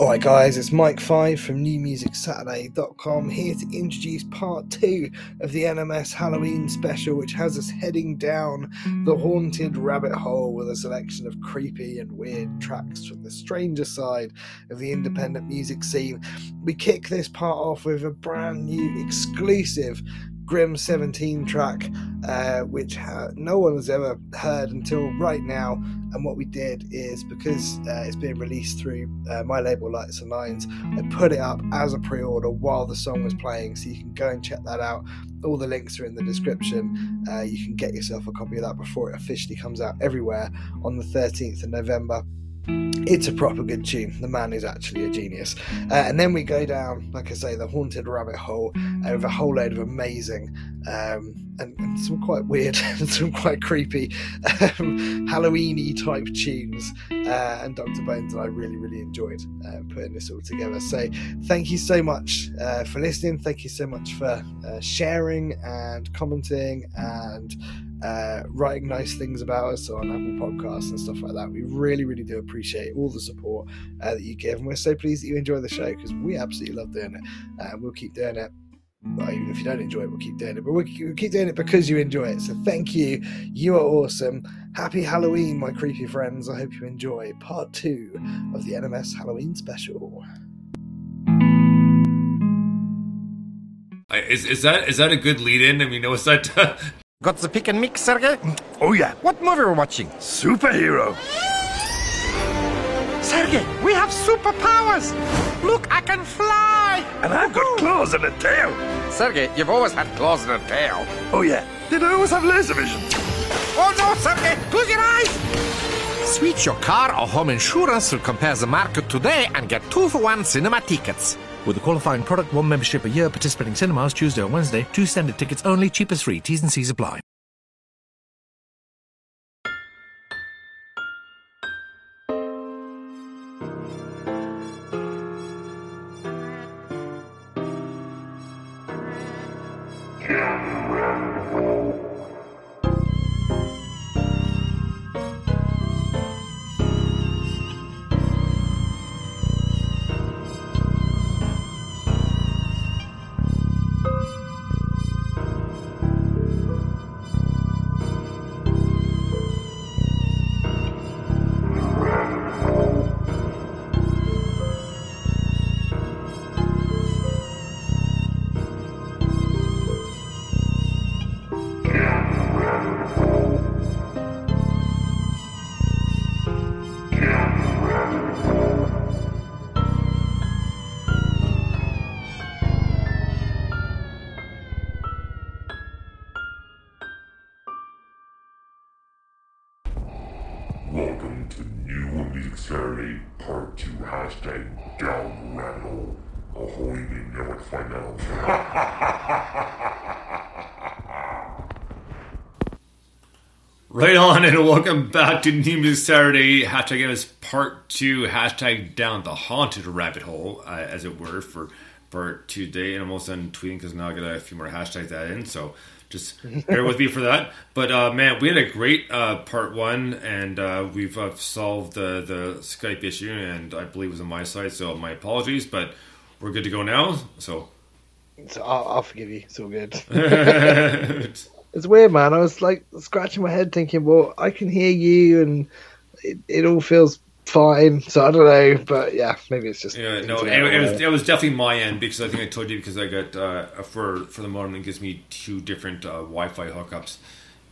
Alright, guys, it's Mike Five from NewMusicSaturday.com here to introduce part two of the NMS Halloween special, which has us heading down the haunted rabbit hole with a selection of creepy and weird tracks from the stranger side of the independent music scene. We kick this part off with a brand new exclusive Grim 17 track, uh, which ha- no one has ever heard until right now. And what we did is because uh, it's being released through uh, my label Lights and Lines, I put it up as a pre order while the song was playing. So you can go and check that out. All the links are in the description. Uh, you can get yourself a copy of that before it officially comes out everywhere on the 13th of November it's a proper good tune. The man is actually a genius. Uh, and then we go down, like I say, the haunted rabbit hole with a whole load of amazing um, and, and, some quite weird and some quite creepy um, Halloweeny type tunes. Uh, and Dr. Bones and I really, really enjoyed uh, putting this all together. So thank you so much uh, for listening. Thank you so much for uh, sharing and commenting and uh, writing nice things about us on Apple Podcasts and stuff like that. We really, really do appreciate all the support uh, that you give, and we're so pleased that you enjoy the show because we absolutely love doing it, and we'll keep doing it. Well, even if you don't enjoy it, we'll keep doing it, but we'll keep doing it because you enjoy it. So thank you. You are awesome. Happy Halloween, my creepy friends. I hope you enjoy part two of the NMS Halloween special. Is, is that is that a good lead in? I mean, was that Got the pick and mix, Sergey? Mm, oh, yeah. What movie are we watching? Superhero. Sergey, we have superpowers! Look, I can fly! And I've got claws and a tail. Sergey, you've always had claws and a tail. Oh, yeah. Did I always have laser vision? Oh, no, Sergey! Close your eyes! Switch your car or home insurance to compare the market today and get two for one cinema tickets. With a qualifying product, one membership a year, participating cinemas Tuesday or Wednesday, two standard tickets only, cheapest free. T's and C's apply. Right on, and welcome back to New Music Saturday. Hashtag again is part two. Hashtag down the haunted rabbit hole, uh, as it were, for part two today. And I'm almost done tweeting because now I got a few more hashtags that in. So just bear with me for that. But uh, man, we had a great uh, part one, and uh, we've uh, solved the the Skype issue, and I believe it was on my side. So my apologies, but we're good to go now. So So I'll, I'll forgive you. It's all good. it's weird, man. I was like scratching my head, thinking, well, I can hear you, and it, it all feels fine. So I don't know, but yeah, maybe it's just Yeah, no, it, it was it was definitely my end because I think I told you because I got uh, for for the modem it gives me two different uh, Wi-Fi hookups,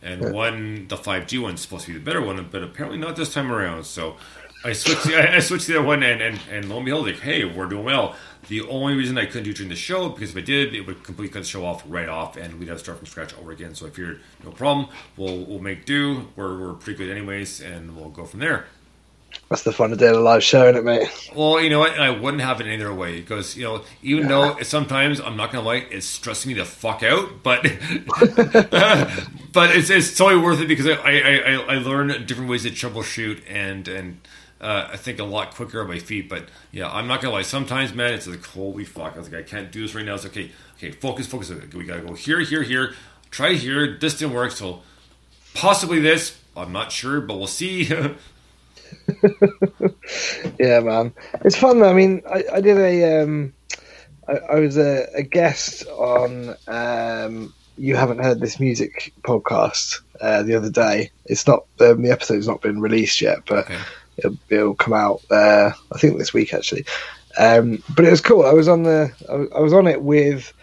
and one the five G one's supposed to be the better one, but apparently not this time around. So I switched I, I switched the other one, and, and and lo and behold, like hey, we're doing well. The only reason I couldn't do it during the show because if I did, it would completely cut the show off right off, and we'd have to start from scratch over again. So I figured no problem, we'll we'll make do. We're we're pretty good anyways, and we'll go from there. That's the fun of doing a live show, isn't it, mate? Well, you know what? I wouldn't have it any other way because you know, even though sometimes I'm not gonna lie, it's stressing me the fuck out, but but it's it's totally worth it because I I, I, I learn different ways to troubleshoot and and uh, I think a lot quicker on my feet. But yeah, I'm not gonna lie. Sometimes, man, it's like holy fuck. I was like, I can't do this right now. It's okay, okay, focus, focus. We gotta go here, here, here. Try here. This didn't work, so possibly this. I'm not sure, but we'll see. yeah, man, it's fun. Though. I mean, I, I did a, um, I, I was a, a guest on um, you haven't heard this music podcast uh, the other day. It's not um, the episode's not been released yet, but Okay. It'll, it'll come out. Uh, I think this week actually. Um, but it was cool. I was on the I was, on it with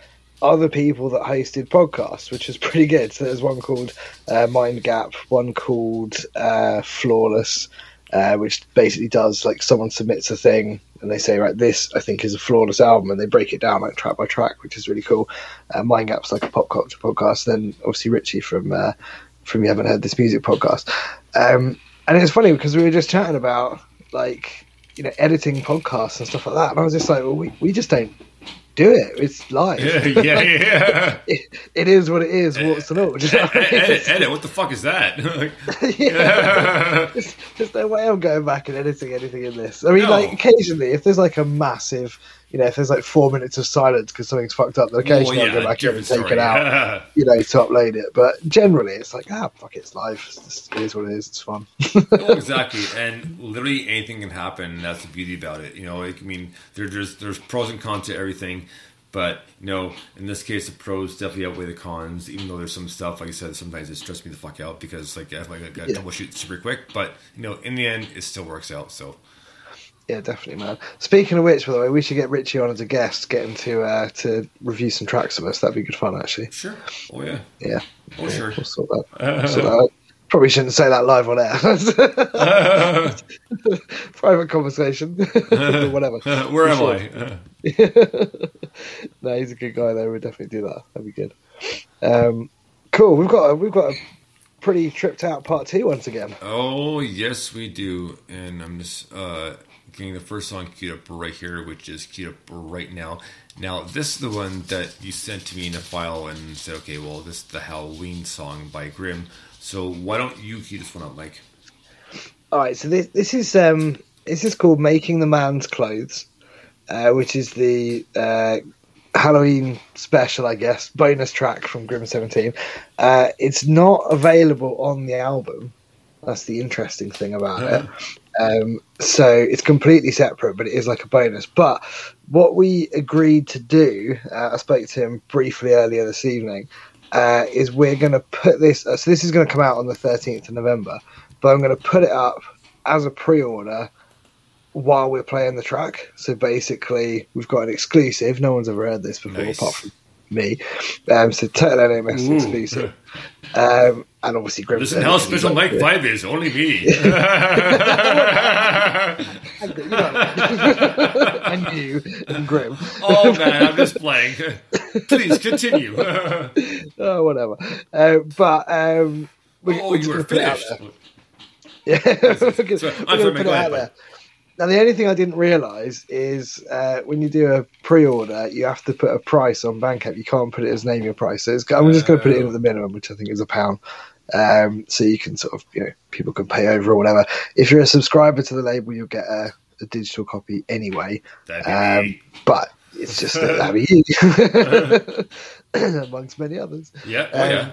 other people that hosted podcasts, which was pretty good. So there's one called uh, Mind Gap, one called uh, Flawless, uh, which basically does like someone submits a thing and they say, right, this I think is a flawless album, and they break it down like track by track, which is really cool. Uh, Mind Gap's like a pop culture podcast. Then obviously Richie from uh, from You Haven't Heard This Music podcast, um, and it's funny because we were just chatting about like you know editing podcasts and stuff like that, and I was just like, well, we we just don't do it. It's live. yeah, yeah, yeah. it, it is what it is. What's the all? Do you what edit, edit, what the fuck is that? yeah. There's, there's no way I'm going back and editing anything in this. I mean, No. like occasionally, if there's like a massive, you know, if there's like four minutes of silence because something's fucked up, then occasionally Well, I'll go back in and take it out, you know, to upload it. But generally, it's like, ah, fuck it, it's live. It's just, it is what it is. It's fun. Exactly, and literally anything can happen. That's the beauty about it. You know, like, I mean, there's there's pros and cons to everything, but you know, in this case, the pros definitely outweigh the cons. Even though there's some stuff, like I said, sometimes it stresses me the fuck out because like I have like, I got to Yeah. troubleshoot super quick. But you know, in the end, it still works out. So yeah, definitely, man. Speaking of which, by the way, we should get Richie on as a guest, get him to uh, to review some tracks of us. That'd be good fun, actually. sure, oh yeah, Yeah. oh sure. We'll sort that. we'll sort that. Probably shouldn't say that live on air. Private conversation. Whatever. Where am Sure. I? No, he's a good guy though. We'll definitely do that. That'd be good. Um, cool. We've got a, we've got a pretty tripped out part two once again. Oh yes, we do. And I'm just uh, getting the first song queued up right here, which is queued up right now. Now this is the one that you sent to me in a file and said, okay, well this is the Halloween song by Grim. So why don't you cue this one up, Mike? All right. So this this is um this is called "Making the Man's Clothes," uh, which is the uh, Halloween special, I guess, bonus track from Grim Seventeen. Uh, it's not available on the album. That's the interesting thing about it. Um, so it's completely separate, but it is like a bonus. But what we agreed to do, uh, I spoke to him briefly earlier this evening, uh, is we're going to put this. Uh, so this is going to come out on the 13th of November, but I'm going to put it up as a pre-order while we're playing the track. So basically, we've got an exclusive. No one's ever heard this before, Nice. apart from me. Um, so Total NMS exclusive, um, and obviously Grim. Listen how special Mike Five is. Only me. and you and Grim. oh man, I'm just playing. Please continue. oh, whatever. Uh, but um, we, oh, we're you were finished. Yeah, we're I'm gonna put it out there. Now, the only thing I didn't realise is uh, when you do a pre-order, you have to put a price on Bandcamp. You can't put it as name your price. So it's, I'm just going to put it in at the minimum, which I think is a pound. Um, so you can sort of, you know, people can pay over or whatever. If you're a subscriber to the label, you'll get a, a digital copy anyway. Um, but it's just that that'd be you, amongst many others. Yeah, oh yeah.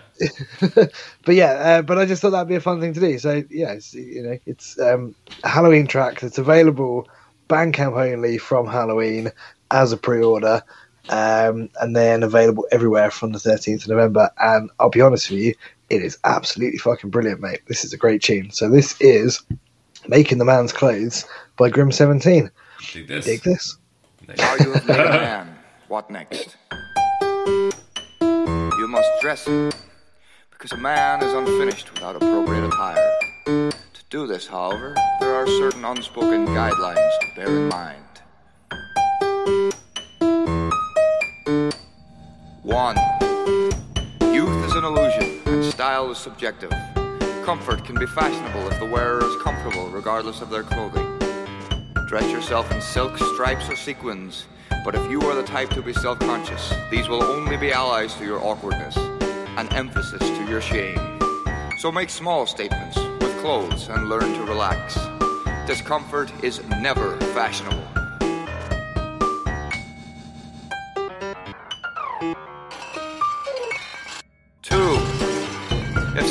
Um, but yeah, uh, but I just thought that'd be a fun thing to do. So yeah, it's, you know, it's um, a Halloween track that's available Bandcamp only from Halloween as a pre-order, um, and then available everywhere from the 13th of November. And I'll be honest with you, it is absolutely fucking brilliant, mate. This is a great tune. So this is "Making the Man's Clothes" by Grim Seventeen. Dig this. Dig this. Now you have made a man. What next? You must dress him, because a man is unfinished without appropriate attire. To do this, however, there are certain unspoken guidelines to bear in mind. 1. Youth is an illusion, and style is subjective. Comfort can be fashionable if the wearer is comfortable, regardless of their clothing. Dress yourself in silk, stripes, or sequins. But if you are the type to be self conscious, these will only be allies to your awkwardness, an emphasis to your shame. So make small statements with clothes and learn to relax. Discomfort is never fashionable.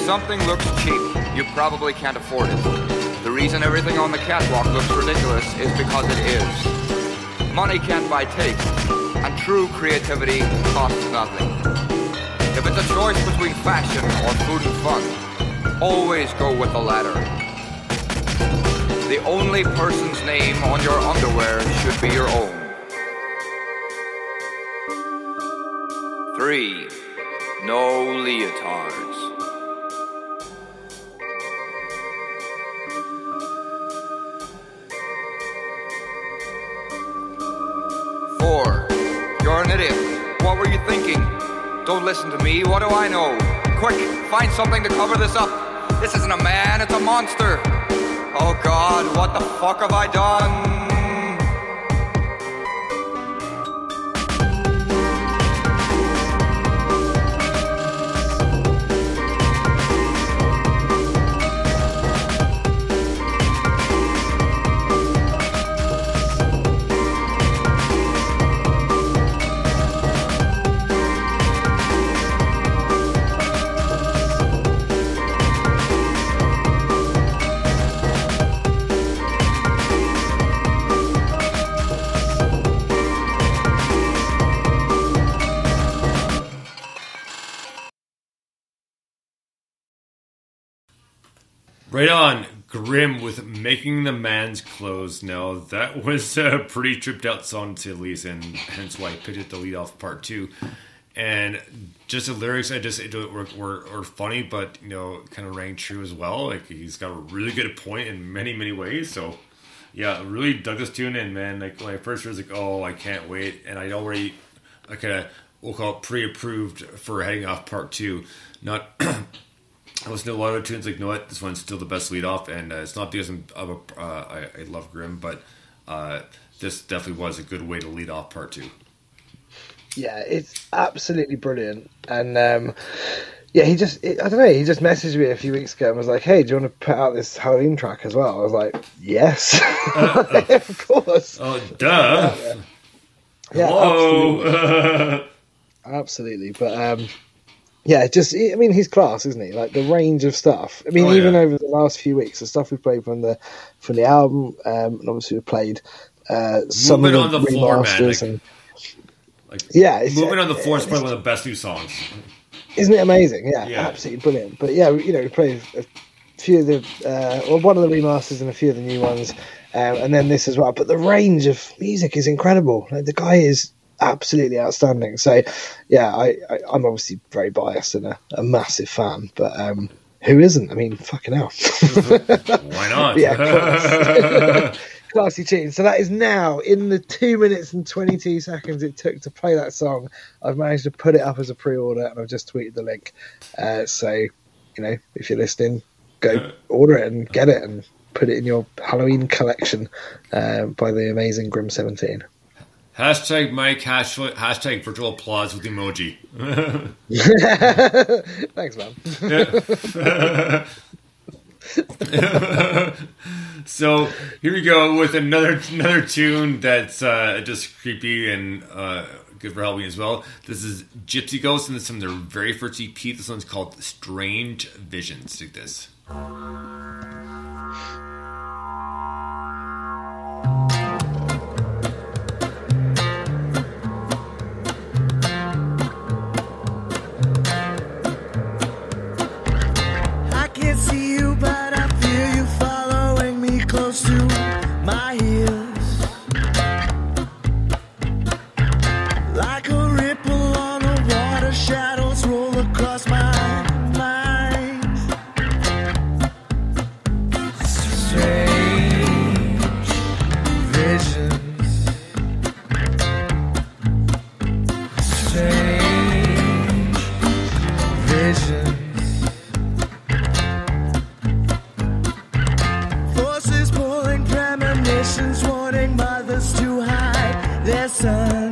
Something looks cheap, you probably can't afford it. The reason everything on the catwalk looks ridiculous is because it is. Money can't buy taste, and true creativity costs nothing. If it's a choice between fashion or food and fun, always go with the latter. The only person's name on your underwear should be your own. Three, no leotards. Listen to me. What do I know? Quick, find something to cover this up. This isn't a man, it's a monster. Oh god, what the fuck have I done? Right on, Grim with making the man's clothes. Now that was a pretty tripped out song to release, and hence why I picked it to lead off part two. And just the lyrics, I just it were, were, were funny, but you know, kind of rang true as well. Like he's got a really good point in many many ways. So yeah, really dug this tune, in, man, like when I first heard, it, was like, oh, I can't wait, and I already, I kind of we'll call it pre-approved for heading off part two. Not I listen to a lot of tunes like, you know what, this one's still the best lead off, and uh, it's not because I'm, I'm a, uh, I, I love Grim, but uh, this definitely was a good way to lead off part two. Yeah, it's absolutely brilliant, and um, yeah, he just it, I don't know, he just messaged me a few weeks ago and was like, "Hey, do you want to put out this Halloween track as well?" I was like, "Yes, of course." Oh, duh! Yeah, Whoa! absolutely. But um, yeah, just I mean, he's class, isn't he? Like the range of stuff. I mean, Oh, even yeah. over the last few weeks, the stuff we've played from the from the album, um, and obviously we've played uh, some Moving of the, on the floor, man, remasters like- and like, yeah, it's, moving on the floor is probably one of the best new songs. Isn't it amazing? Yeah, Yeah. absolutely brilliant. But yeah, you know, we played a few of the, uh, well, one of the remasters and a few of the new ones, um, and then this as well. But the range of music is incredible. Like, the guy is absolutely outstanding. So, yeah, I, I'm obviously very biased and a, a massive fan, but um, who isn't? I mean, fucking hell. Why not? Yeah, class. Classy tune. So that is now in the two minutes and 22 seconds it took to play that song. I've managed to put it up as a pre order and I've just tweeted the link. Uh, so, you know, if you're listening, go order it and get it and put it in your Halloween collection uh, by the amazing Grim 17. Hashtag Mike, hashtag, hashtag virtual applause with emoji. Thanks, man. so here we go with another another tune that's uh, just creepy and uh, good for Halloween as well. This is Gypsy Ghost, and this is from their very first EP. This one's called Strange Visions. Take this. dessa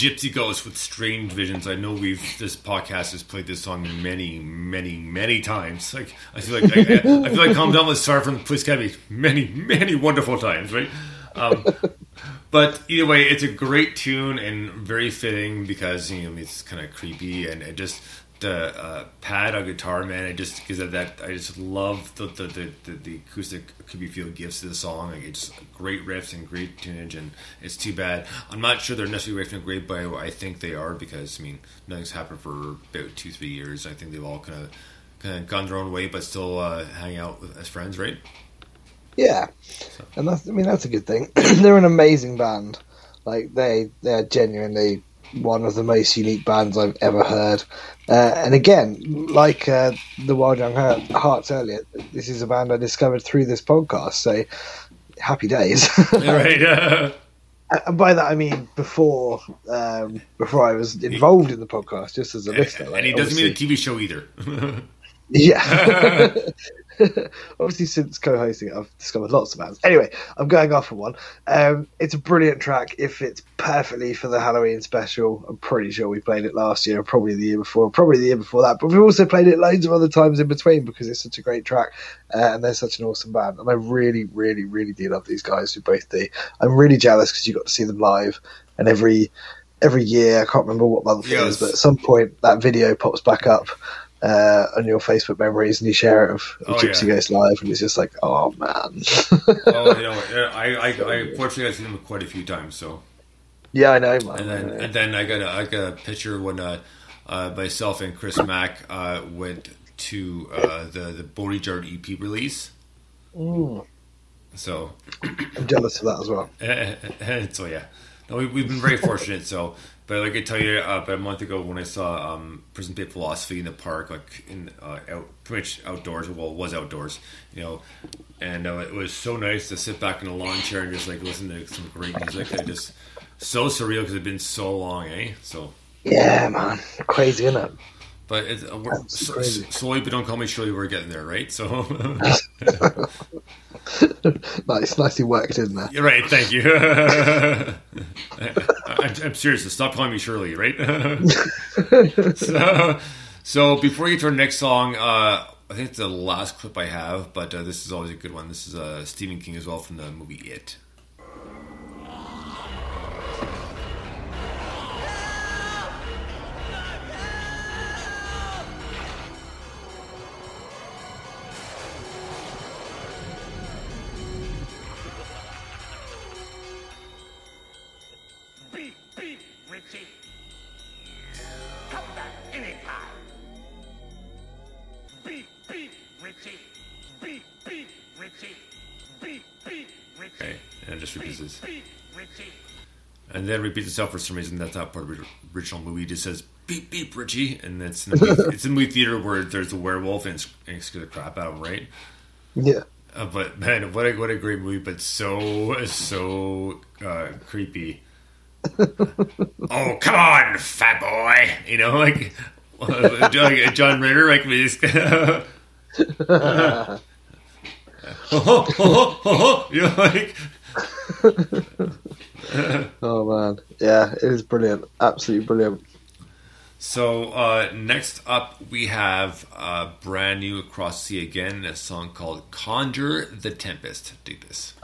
Gypsy Ghost with Strange Visions. I know we've this podcast has played this song many, many, many times. Like I feel like I, I feel like Calm Down with Star from Police Academy many, many wonderful times, right? Um, but either way, it's a great tune and very fitting because you know it's kind of creepy and it just the uh, pad on guitar, man. I just because of that, I just love the the, the, the, the acoustic creepy feel it gives to the song. Like it's great riffs and great tunage, and it's too bad. I'm not sure they're necessarily riffing great, but I, think they are because I mean nothing's happened for about two three years. I think they've all kind of kind of gone their own way, but still uh, hang out with, as friends, right? Yeah, and that's I mean that's a good thing. They're an amazing band. Like they they're genuinely one of the most unique bands I've ever heard. Uh, and again, like uh, the Wild Young Hearts earlier, this is a band I discovered through this podcast. So happy days. right. Uh, and by that I mean before um, before I was involved in the podcast, just as a listener. and like, he doesn't mean a TV show either. Yeah. Obviously, since co-hosting I've discovered lots of bands. Anyway, I'm going off on one. Um, it's a brilliant track. It fits perfectly for the Halloween special. I'm pretty sure we played it last year, probably the year before, probably the year before that. But we've also played it loads of other times in between because it's such a great track uh, and they're such an awesome band. And I really, really, really do love these guys who both do. I'm really jealous because you got to see them live, and every every year I can't remember what month it Yes. is, but at some point that video pops back up uh, on your Facebook memories and you share it of, of Oh, Gypsy yeah. Ghost Live, and it's just like, oh man. oh, you know, I, I, I fortunately I've seen him quite a few times. So, yeah, I know, man. and then, and then I got a, I got a picture when uh, uh, myself and Chris Mack uh, went to uh, the the Bodhi Jar EP release. Mm, So, I'm jealous of that as well. so yeah, no, we, we've been very fortunate. So, but like I tell you, uh, about a month ago when I saw um, Prison Pit Philosophy in the park, like in uh, out pretty much outdoors. Well, it was outdoors, you know, and uh, it was so nice to sit back in a lawn chair and just like listen to some great music. And just so surreal because it's been so long, eh? So, Yeah, man. Crazy, isn't it? But it's uh, so, slowly, but don't call me surely. We're getting there, right? So, nice, nicely worked in there. You're right. Thank you. I'm, I'm serious. Stop calling me Shirley. Right. so, so before you turn to our next song, uh, I think it's the last clip I have, but uh, this is always a good one. This is uh, Stephen King as well from the movie It. Then repeats itself for some reason. That's not part of the original movie. It just says beep beep Richie, and it's in the movie, it's in the movie theater where there's a werewolf and it's, and scares the crap out of him, right? Yeah. Uh, but man, what a what a great movie! But so so uh, creepy. oh come on, fat boy! You know, like uh, John, Ritter, like we just. you know, like Oh man, yeah, it is brilliant, absolutely brilliant. So uh, next up, we have uh, brand new across sea again, a song called "Conjure the Tempest." Deepest. Estranged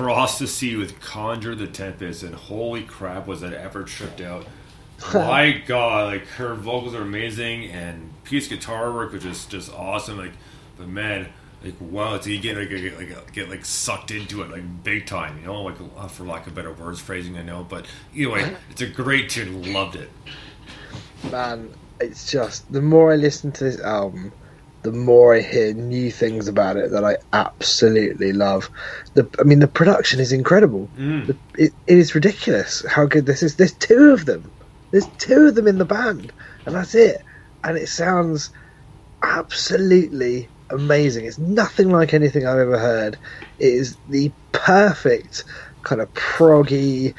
on across the sea with Conjure the Tempest, and holy crap, was that ever tripped out! My God, like her vocals are amazing, and piece guitar work was just just awesome. Like, but man, like wow, so you get like get, like get like sucked into it like big time, you know, like uh, for lack of better words phrasing, I know, but anyway, it's a great tune. Loved it. man, it's just the more I listen to this album, the more I hear new things about it that I absolutely love. The, I mean, the production is incredible. Mm. The, it, it is ridiculous how good this is. There's two of them. There's two of them in the band, and that's it. And it sounds absolutely amazing. It's nothing like anything I've ever heard. It is the perfect kind of proggy,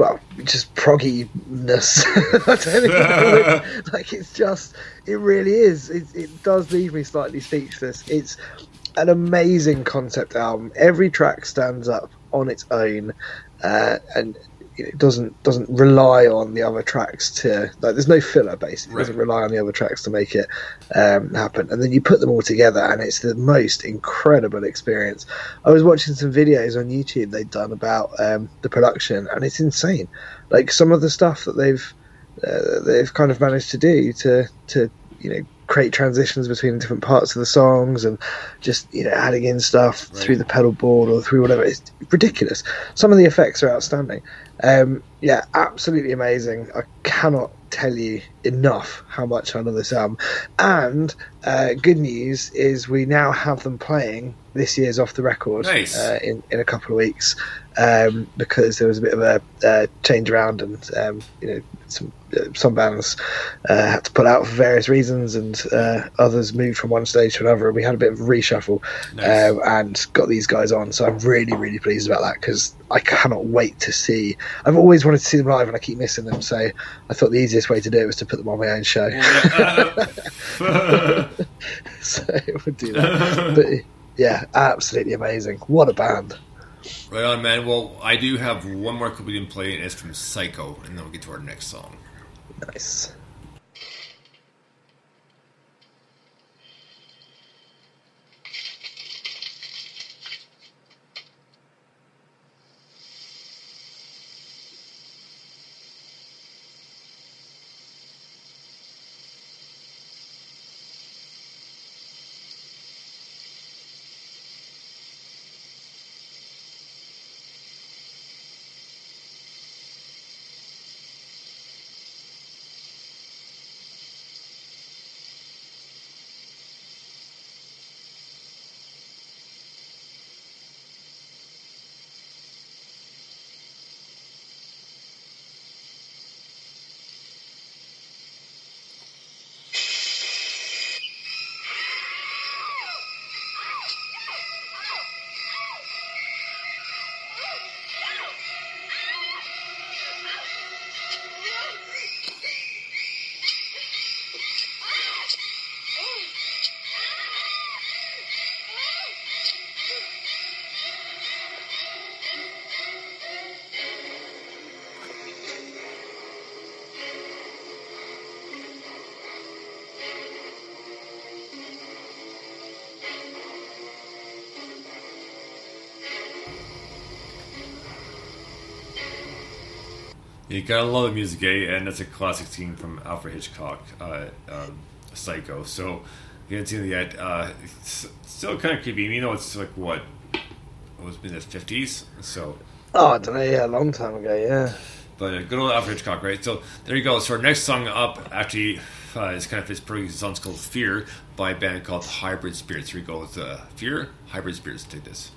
well, just progginess. I don't know. It, like it's just, it really is. It, it does leave me slightly speechless. It's an amazing concept album. Every track stands up on its own, uh, and you know, it doesn't doesn't rely on the other tracks to like. There's no filler basically. It doesn't rely on the other tracks to make it um, happen. And then you put them all together, and it's the most incredible experience. I was watching some videos on YouTube they'd done about um, the production, and it's insane. Like some of the stuff that they've uh, they've kind of managed to do to to you know create transitions between different parts of the songs and just you know adding in stuff through the pedal board or through whatever. It's ridiculous. Some of the effects are outstanding. Um, yeah absolutely amazing. I cannot tell you enough how much i love this album. And uh, good news is we now have them playing this year's off the record Nice. uh, in, in a couple of weeks um, because there was a bit of a uh, change around and um, you know some uh, some bands uh, had to pull out for various reasons and uh, others moved from one stage to another. And we had a bit of a reshuffle Nice. um, and got these guys on. So I'm really really pleased about that because I cannot wait to see I've always wanted to see them live and I keep missing them. So I thought the easiest way to do it was to put them on my own show. So we'll do that. But yeah absolutely amazing. What a band Right on, man. Well, I do have one more clip we didn't play, and it's from Psycho, and then we'll get to our next song. nice You gotta love the music, eh? And that's a classic scene from Alfred Hitchcock, uh, um, Psycho. So, you haven't seen it yet, uh, it's still kind of creepy. You know, it's like what? It was in the 50s, so. oh I don't know yeah a long time ago yeah But uh, good old Alfred Hitchcock, right? So there you go. So our next song up actually uh, is kind of fits perfectly. The song's called "Fear" by a band called Hybrid Spirits. Here we go with uh, "Fear." Hybrid Spirits. Take this.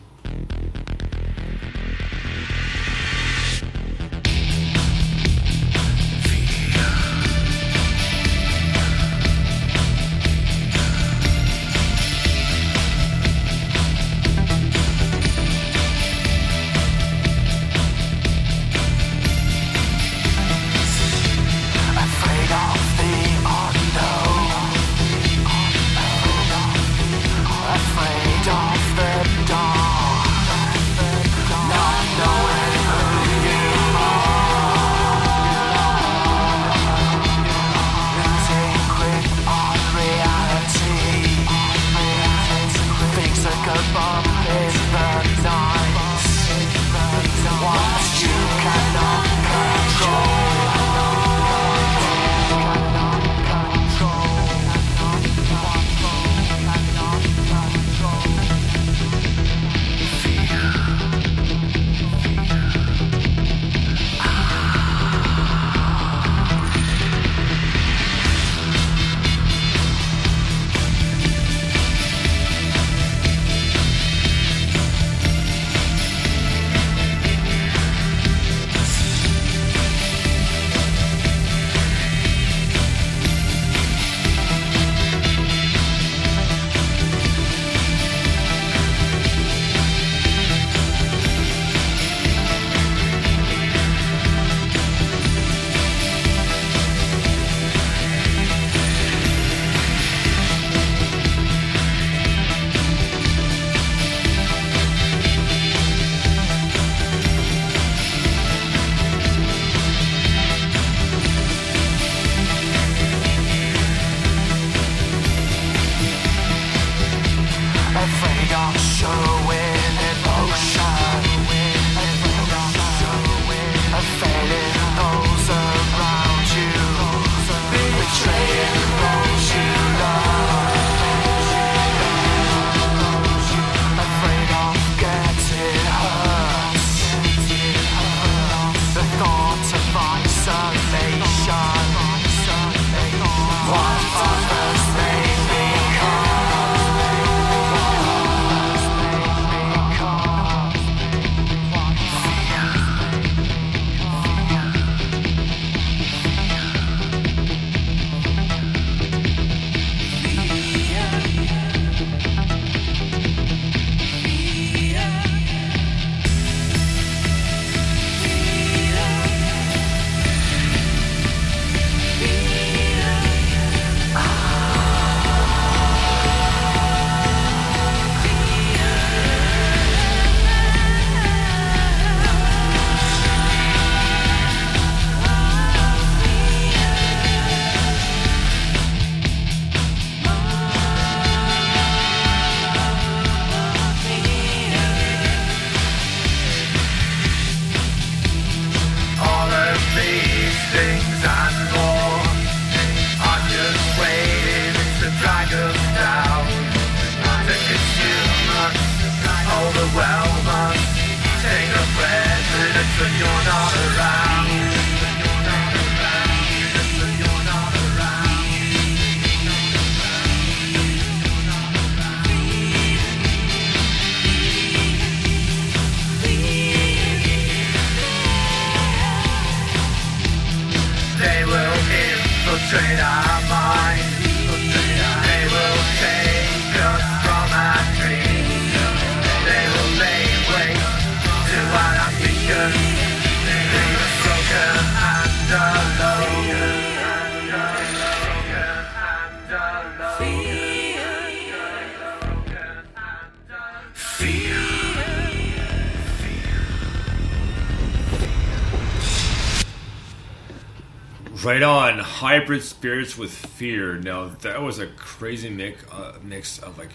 Right on, hybrid spirits with fear. Now that was a crazy mix, uh, mix of like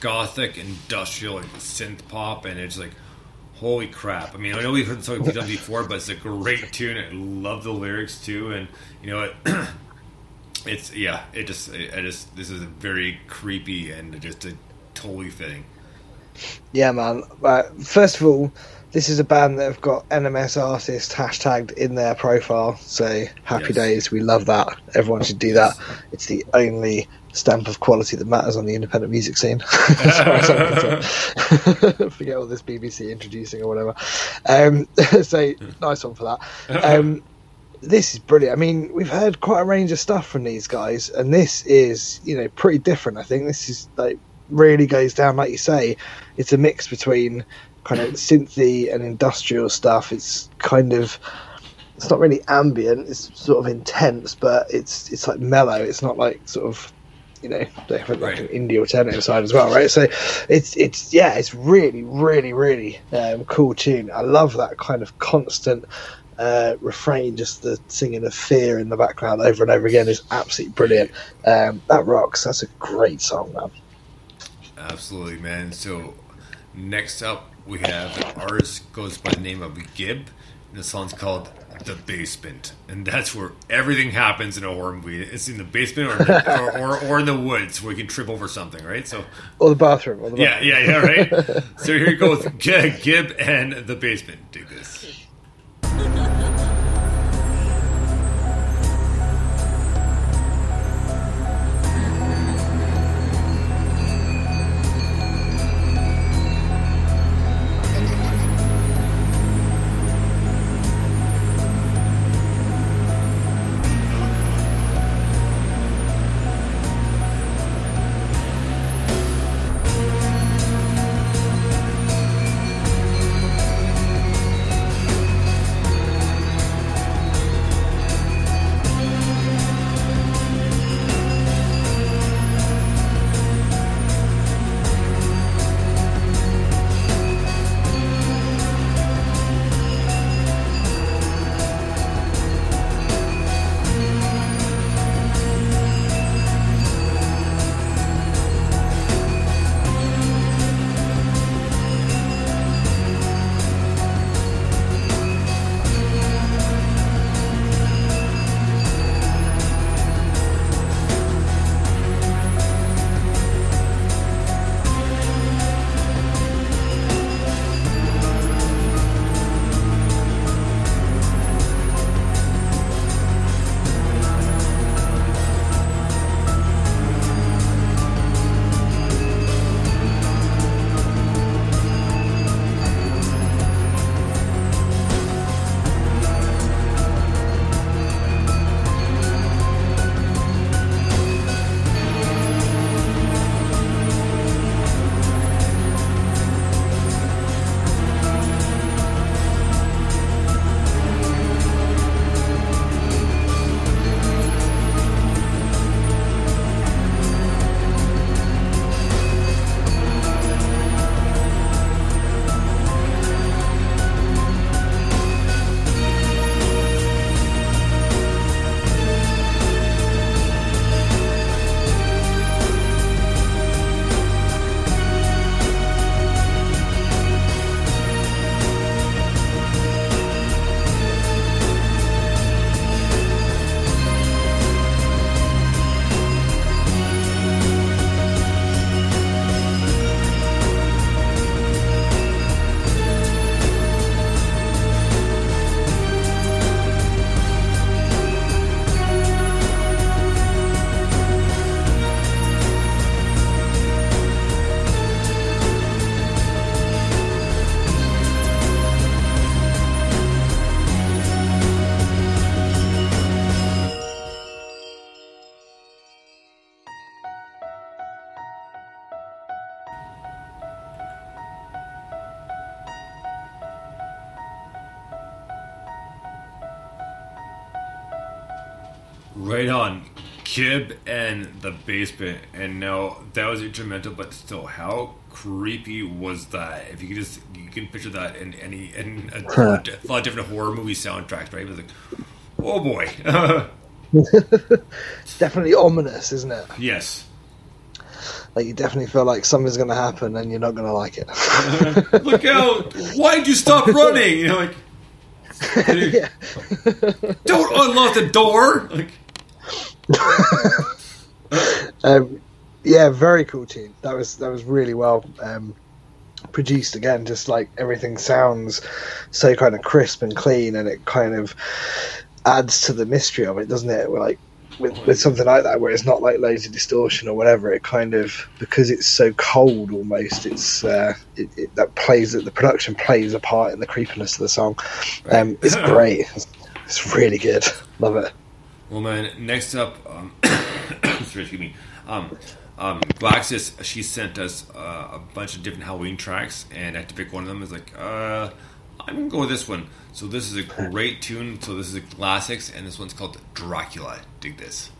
gothic, industrial, like synth pop, and it's like, holy crap! I mean, I know we've heard song done before, but it's a great tune. I love the lyrics too, and you know what? it's yeah, it just, I just, this is very creepy and just a, totally fitting. Yeah, man. Uh, first of all, this is a band that have got NMS artist hashtagged in their profile. So happy Yes. days. We love that. Everyone should do that. It's the only stamp of quality that matters on the independent music scene. As far as I'm concerned. Forget all this BBC introducing or whatever. Um, so nice one for that. Um, this is brilliant. I mean, we've heard quite a range of stuff from these guys, and this is, you know, pretty different. I think this is like really goes down, like you say, it's a mix between kind of synthy and industrial stuff. It's kind of, it's not really ambient. It's sort of intense, but it's it's like mellow. It's not like sort of, you know, they have like an indie alternative side as well, right? So it's it's yeah, it's really really really um, cool tune. I love that kind of constant uh, refrain, just the singing of fear in the background over and over again is absolutely brilliant. Um, that rocks. That's a great song, man. Absolutely, man. So next up, we have an artist goes by the name of Gib. And the song's called "The Basement," and that's where everything happens in a horror movie. It's in the basement or or, or, or in the woods where you can trip over something, right? So Or the bathroom. Or the yeah, bathroom. yeah, yeah, right. so here you go with Gib and the basement. Do this. Gib and the basement. And now that was instrumental, but still, how creepy was that? If you could just, you can picture that in any, in a, lot of different horror movie soundtracks, right? It was like, oh boy. it's definitely ominous, isn't it? Yes. Like you definitely feel like something's going to happen and you're not going to like it. Look out! Why'd you stop running? You know, like. yeah. Don't unlock the door. Like, um, yeah, very cool tune. That was that was really well um, produced. Again, just like everything sounds so kind of crisp and clean, and it kind of adds to the mystery of it, doesn't it? Like with with something like that, where it's not like loads of distortion or whatever. It kind of because it's so cold, almost. It's uh, it, it, that plays that the production plays a part in the creepiness of the song. Um, it's great. It's, it's really good. Love it. Well, man. Next up, um, excuse me. Um, um, Glaxis, she sent us uh, a bunch of different Halloween tracks, and I had to pick one of them. It's like, uh, I'm gonna go with this one. So this is a great tune. So this is a classics, and this one's called Dracula. Dig this.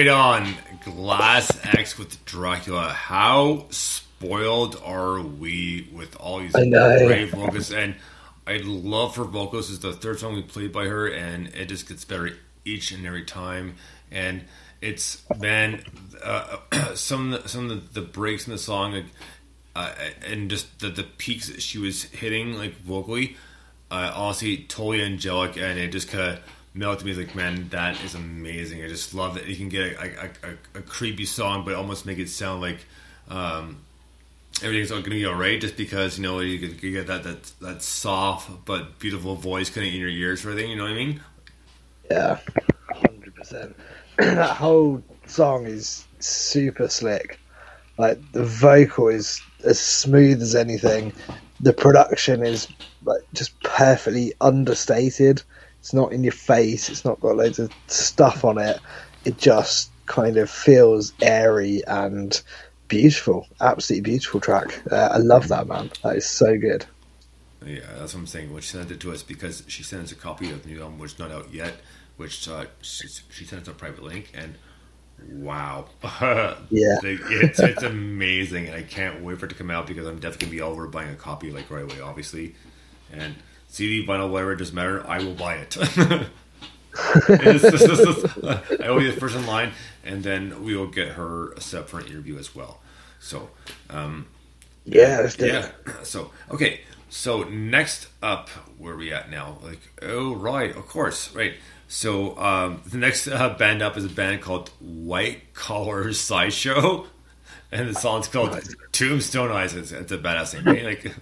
Right on. Glass X with Dracula. How spoiled are we with all these great vocals? And I love her vocals. Is the third song we played by her, and it just gets better each and every time. And it's man, uh, some of the, some of the, the breaks in the song, uh, and just the the peaks that she was hitting, like vocally, uh, honestly, totally angelic, and it just kind of melted me. Like, man, that is amazing. I just love that you can get a, a, a, a creepy song, but almost make it sound like um, everything's going to be all right, just because you know you get, you get that that that soft but beautiful voice kind of in your ears, for thing. You know what I mean? Yeah, hundred percent. That whole song is super slick. Like the vocal is as smooth as anything. The production is like just perfectly understated. It's not in your face. It's not got loads of stuff on it. It just kind of feels airy and beautiful. Absolutely beautiful track. Uh, I love that man. That is so good. Yeah, that's what I'm saying. When she sent it to us, because she sent us a copy of the new album, which is not out yet, which uh, she, she sent us a private link, and wow, Yeah. It's, it's amazing, and I can't wait for it to come out because I'm definitely gonna be over buying a copy like right away, obviously, and CD, vinyl, whatever, it doesn't matter. I will buy it. It's just- it's just- I will be the first in line, and then we will get her set for an interview as well. So, um, Yeah, let's do yeah. So okay. So next up, where are we at now? Like, oh right, of course, right. So um, the next uh, band up is a band called White Collar Sideshow, and the song's called Tombstone Eyes. It's, it's a badass name, right? Like,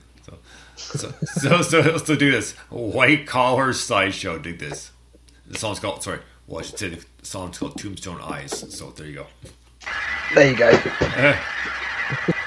so, so, so, so, do this. White Collar Sideshow. Dig this. The song's called. Sorry. Well, I should say the song's called Tombstone Eyes. So there you go. There you go.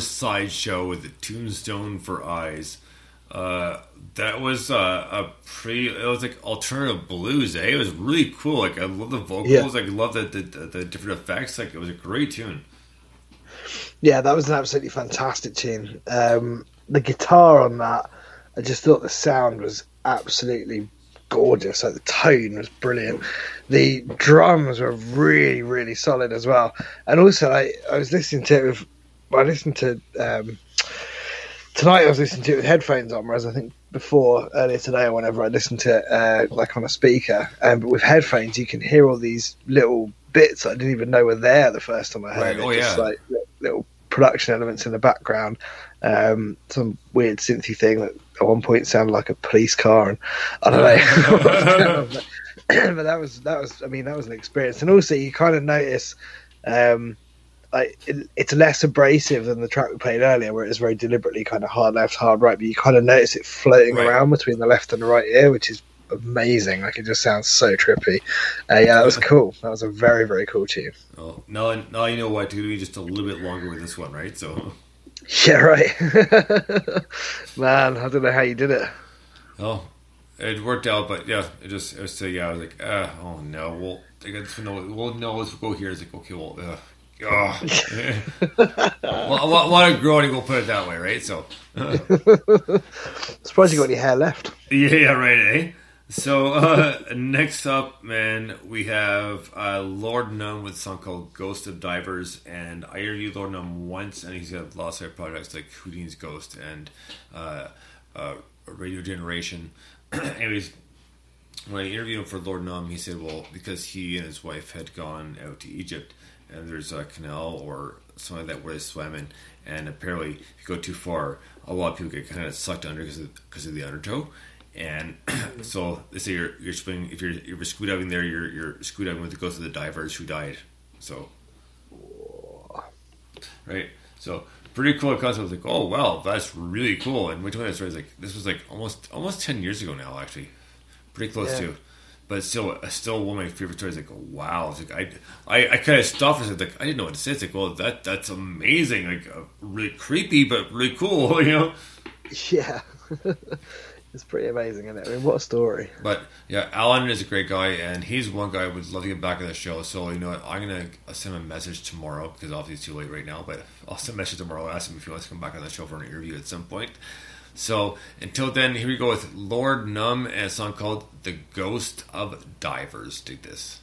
sideshow with a tombstone for eyes. Uh, that was uh, a pretty. It was like alternative blues. Eh? It was really cool. Like I love the vocals. Yeah. Like I love the, the the different effects. Like it was a great tune. Yeah, that was an absolutely fantastic tune. Um, the guitar on that, I just thought the sound was absolutely gorgeous. Like the tone was brilliant. The drums were really, really solid as well. And also, I, I was listening to it with, I listened to um, tonight. I was listening to it with headphones on, whereas I think before earlier today or whenever I listened to it uh, like on a speaker. Um, but with headphones, you can hear all these little bits that I didn't even know were there the first time I heard Right, it. oh, Just yeah. like little production elements in the background. Um, some weird synthy thing that at one point sounded like a police car, and I don't know. what was going on, but, but that was that was I mean that was an experience, and also you kind of notice. Um, like it, it's less abrasive than the track we played earlier, where it was very deliberately kind of hard left, hard right. But you kind of notice it floating Right. around between the left and the right ear, which is amazing. Like it just sounds so trippy. Uh, yeah, that was cool. That was a very very cool tune. Oh, now, now you know what to do. Just a little bit longer with this one, right? So, Yeah, right. Man, I don't know how you did it. oh, it worked out. But yeah, it just it was so yeah. I was like, uh, oh no. Well, I to know. Well, no, let's go here. It's like okay, well, uh, oh. well, a lot, a growing. We'll put it that way, right? So, Surprised you got any hair left. Yeah, yeah, right, eh? So, uh, next up, man, we have uh, Lord Numb with a song called Ghost of Divers. And I interviewed Lord Numb once, and he's got lots of projects like Houdini's Ghost and uh, uh, Radio Generation. Anyways, when I interviewed him for Lord Numb, he said, well, because he and his wife had gone out to Egypt, and there's a canal or something like that where they swim in, and apparently, if you go too far, a lot of people get kind of sucked under because of, because of the undertow. And so they say you're you're swimming if you're if you're scuba diving there, you're you're scuba diving with the ghost of the divers who died. So, right. So pretty cool concept. I was like, oh wow, that's really cool. And I told that story, like, this was like almost almost ten years ago now, actually, pretty close Yeah. to. But still, still one of my favorite stories. Like, wow, it's like I, I, I kind of stopped and said, like, I didn't know what to say. It's like, well, that that's amazing, like, uh, really creepy, but really cool, you know. Yeah. it's pretty amazing, isn't it? I mean, what a story. But yeah, Alan is a great guy, and he's one guy I would love to get back on the show. So you know, what, I'm gonna send him a message tomorrow because obviously it's too late right now. But I'll send a message tomorrow. Ask him if he wants to come back on the show for an interview at some point. So until then, here we go with Lord Numb and a song called "The Ghost of Divers." Dig this.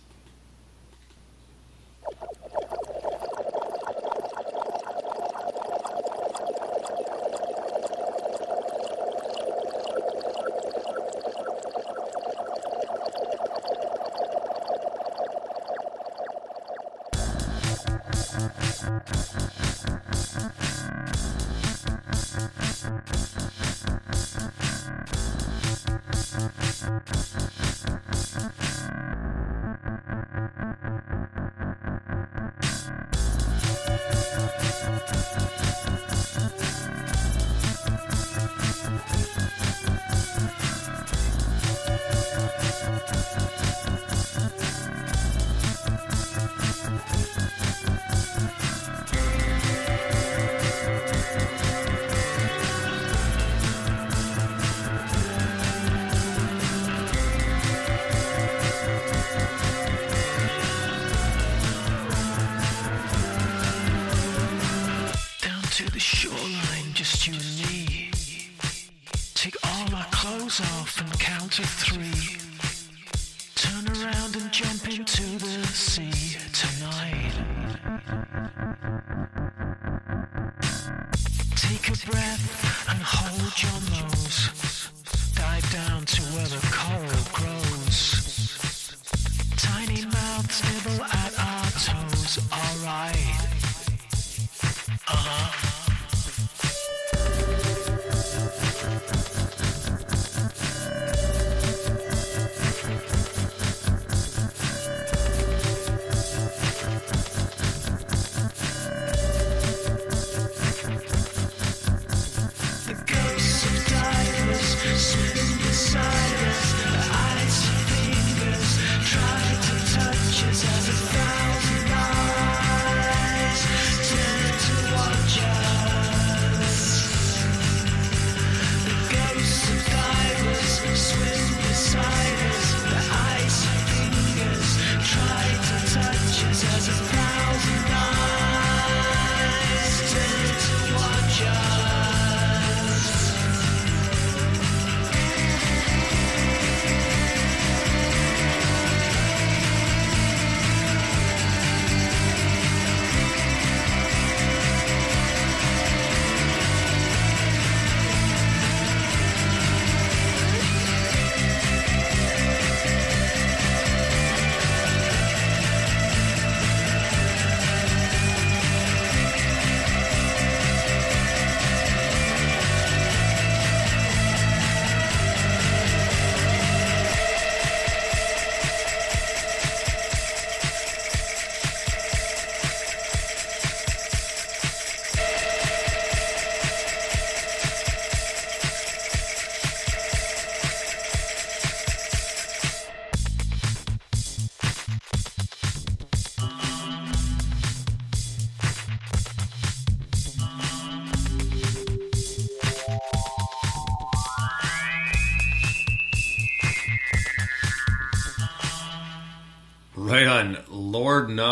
Take a breath and hold your nose. Dive down to where the coral grows. Tiny mouths nibble at our toes,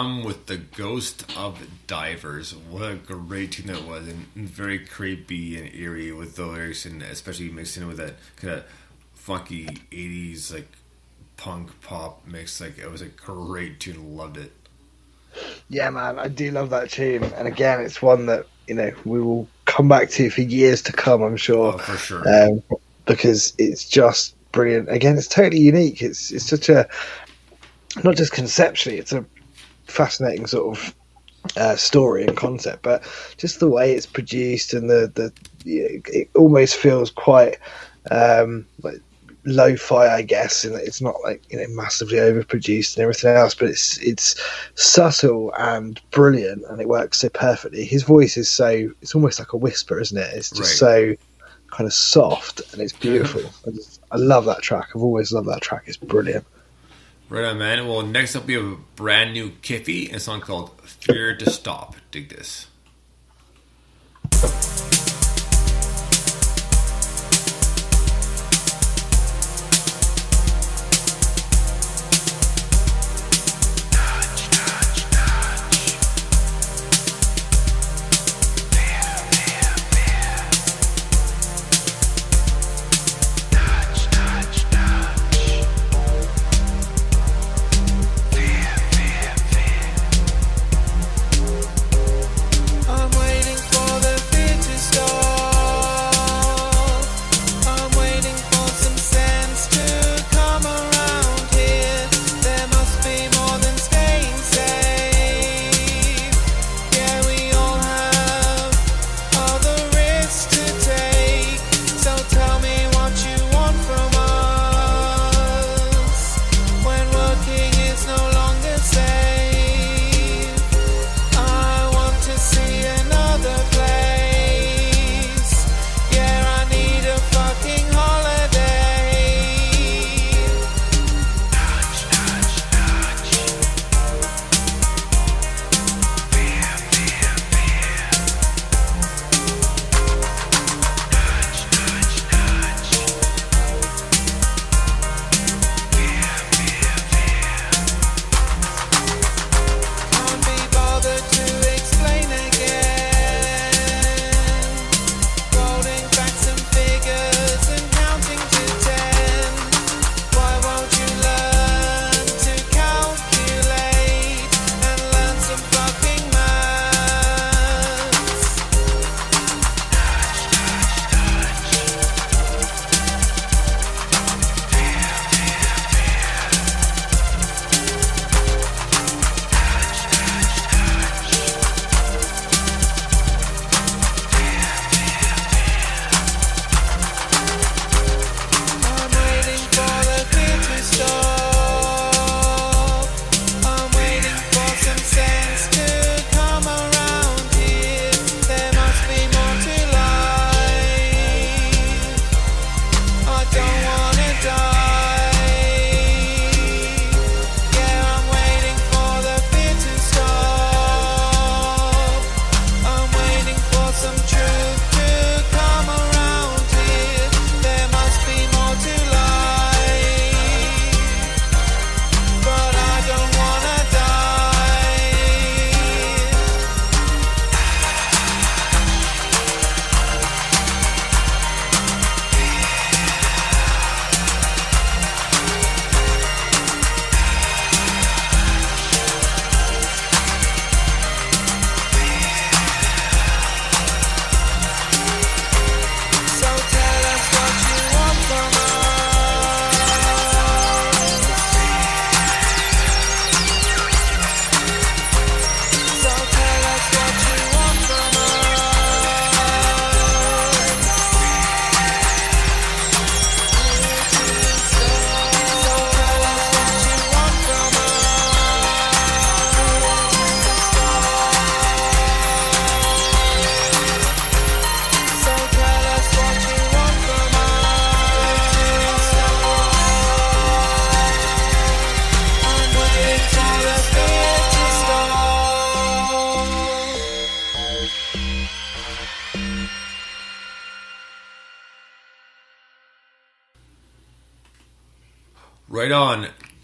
With the Ghost of Divers. What a great tune that was, and very creepy and eerie with the lyrics, and especially mixing it with that kind of funky '80s like punk pop mix. Like it was a great tune. Loved it. Yeah, man, I do love that tune, and again, it's one that you know we will come back to for years to come. I'm sure, Oh, for sure. um, because it's just brilliant. Again, it's totally unique. It's it's such a not just conceptually, it's a fascinating sort of uh, story and concept, but just the way it's produced and the the it almost feels quite um, like lo-fi, I guess, and it's not like you know massively overproduced and everything else, but it's it's subtle and brilliant, and it works so perfectly. His voice is so it's almost like a whisper, isn't it? It's just so kind of soft and it's beautiful. I, just, I love that track. I've always loved that track. It's brilliant. Right on, man. Well, next up we have a brand new Kiffy, and a song called "Fear to Stop." Dig this.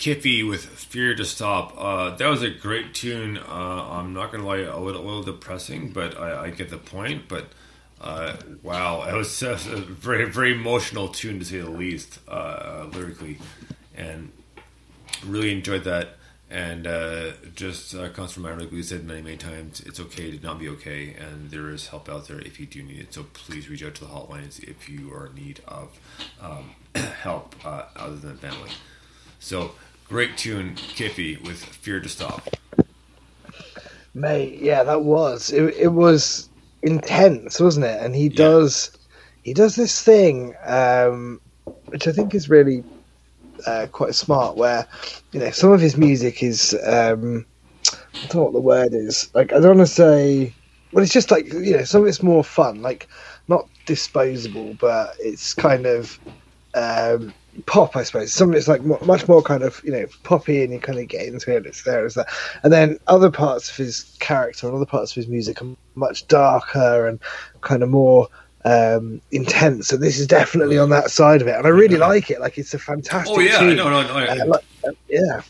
Kiffy with Fear to Stop. Uh, that was a great tune. Uh, I'm not going to lie, a little, a little depressing, but I, I get the point. But uh, wow, it was a very, very emotional tune to say the least, uh, lyrically. And really enjoyed that. And uh, just uh, comes from my like we said many, many times, it's okay to not be okay, and there is help out there if you do need it. So please reach out to the hotlines if you are in need of um, help other than family. So great tune, Kiffy with Fear to Stop. Mate, yeah, that was it. It was intense, wasn't it? And he does, he does this thing, um, which I think is really uh, quite smart. Where you know some of his music is, um, I don't know what the word is. Like I don't want to say, well, it's just like you know some of it's more fun, like not disposable, but it's kind of. Um, pop, I suppose. Some of it's like much more kind of you know poppy, and you kind of get into it. It's there, it's there, and then other parts of his character and other parts of his music are much darker and kind of more um, intense. And this is definitely on that side of it, and I really like it. Like it's a fantastic. Oh yeah, tune. no, no, no. Uh, like, uh, yeah.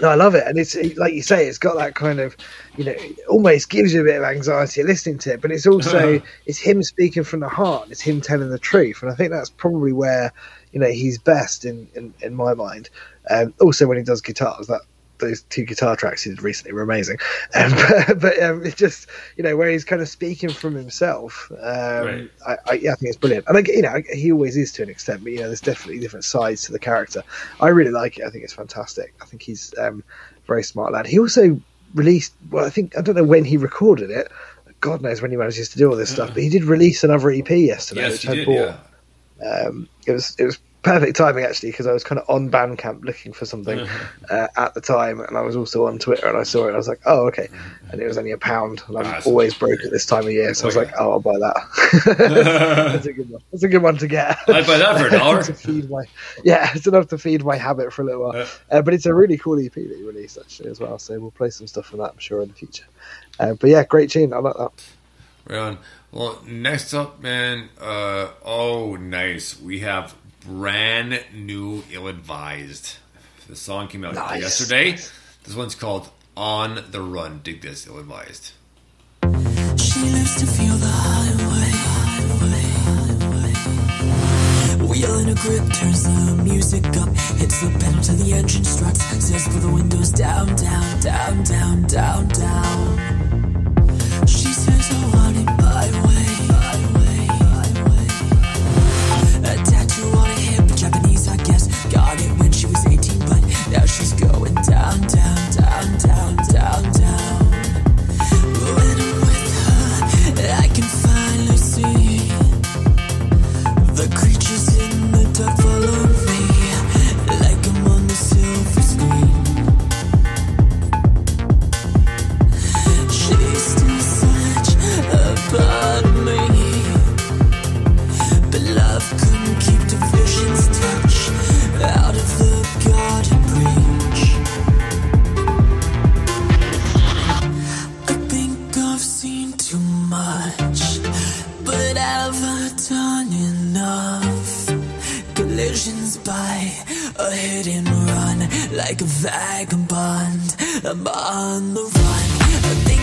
No, I love it, and it's like you say, it's got that kind of, you know, almost gives you a bit of anxiety listening to it. But it's also it's him speaking from the heart. It's him telling the truth, and I think that's probably where you know he's best in in, in my mind. Um, also, when he does guitars, that those two guitar tracks he did recently were amazing. Um, but but um, it's just you know where he's kind of speaking from himself. Um, Right. I, I, yeah, I think it's brilliant. And I, you know, he always is to an extent, but you know, there's definitely different sides to the character. I really like it. I think it's fantastic. I think he's um, very smart lad. He also released. Well, I think I don't know when he recorded it. God knows when he manages to do all this stuff, but he did release another EP yesterday, Yes, which he I did, bought yeah. Um, it was it was perfect timing actually because I was kind of on Bandcamp looking for something uh, at the time, and I was also on Twitter and I saw it. and I was like, oh okay, and it was only a pound, and I'm always broke at this time of year, so I was like, oh, I'll buy that. That's a good one. That's a good one to get. I'd buy that for a dollar. to feed my yeah, it's enough to feed my habit for a little while. Yeah. Uh, but it's a really cool EP that you released actually as well, so we'll play some stuff from that I'm sure in the future. Uh, but yeah, great tune. I like that. Right on. Well, next up, man. Uh, oh, nice. We have brand new Ill Advised. The song came out Nice. yesterday. This one's called On the Run. Dig this, Ill Advised. She lives to feel the highway. Wheel in a grip, turns the music up, hits the pedal till the engine struts, says through the windows down, down, down, down, down, down. She says I my way. A tattoo on her hip, Japanese, I guess. Got it when she was 18, but now she's going down, down, down, down, down, down. When I'm with her, I can finally see the creatures in the dark By a hit and run, like a vagabond. I'm on the run.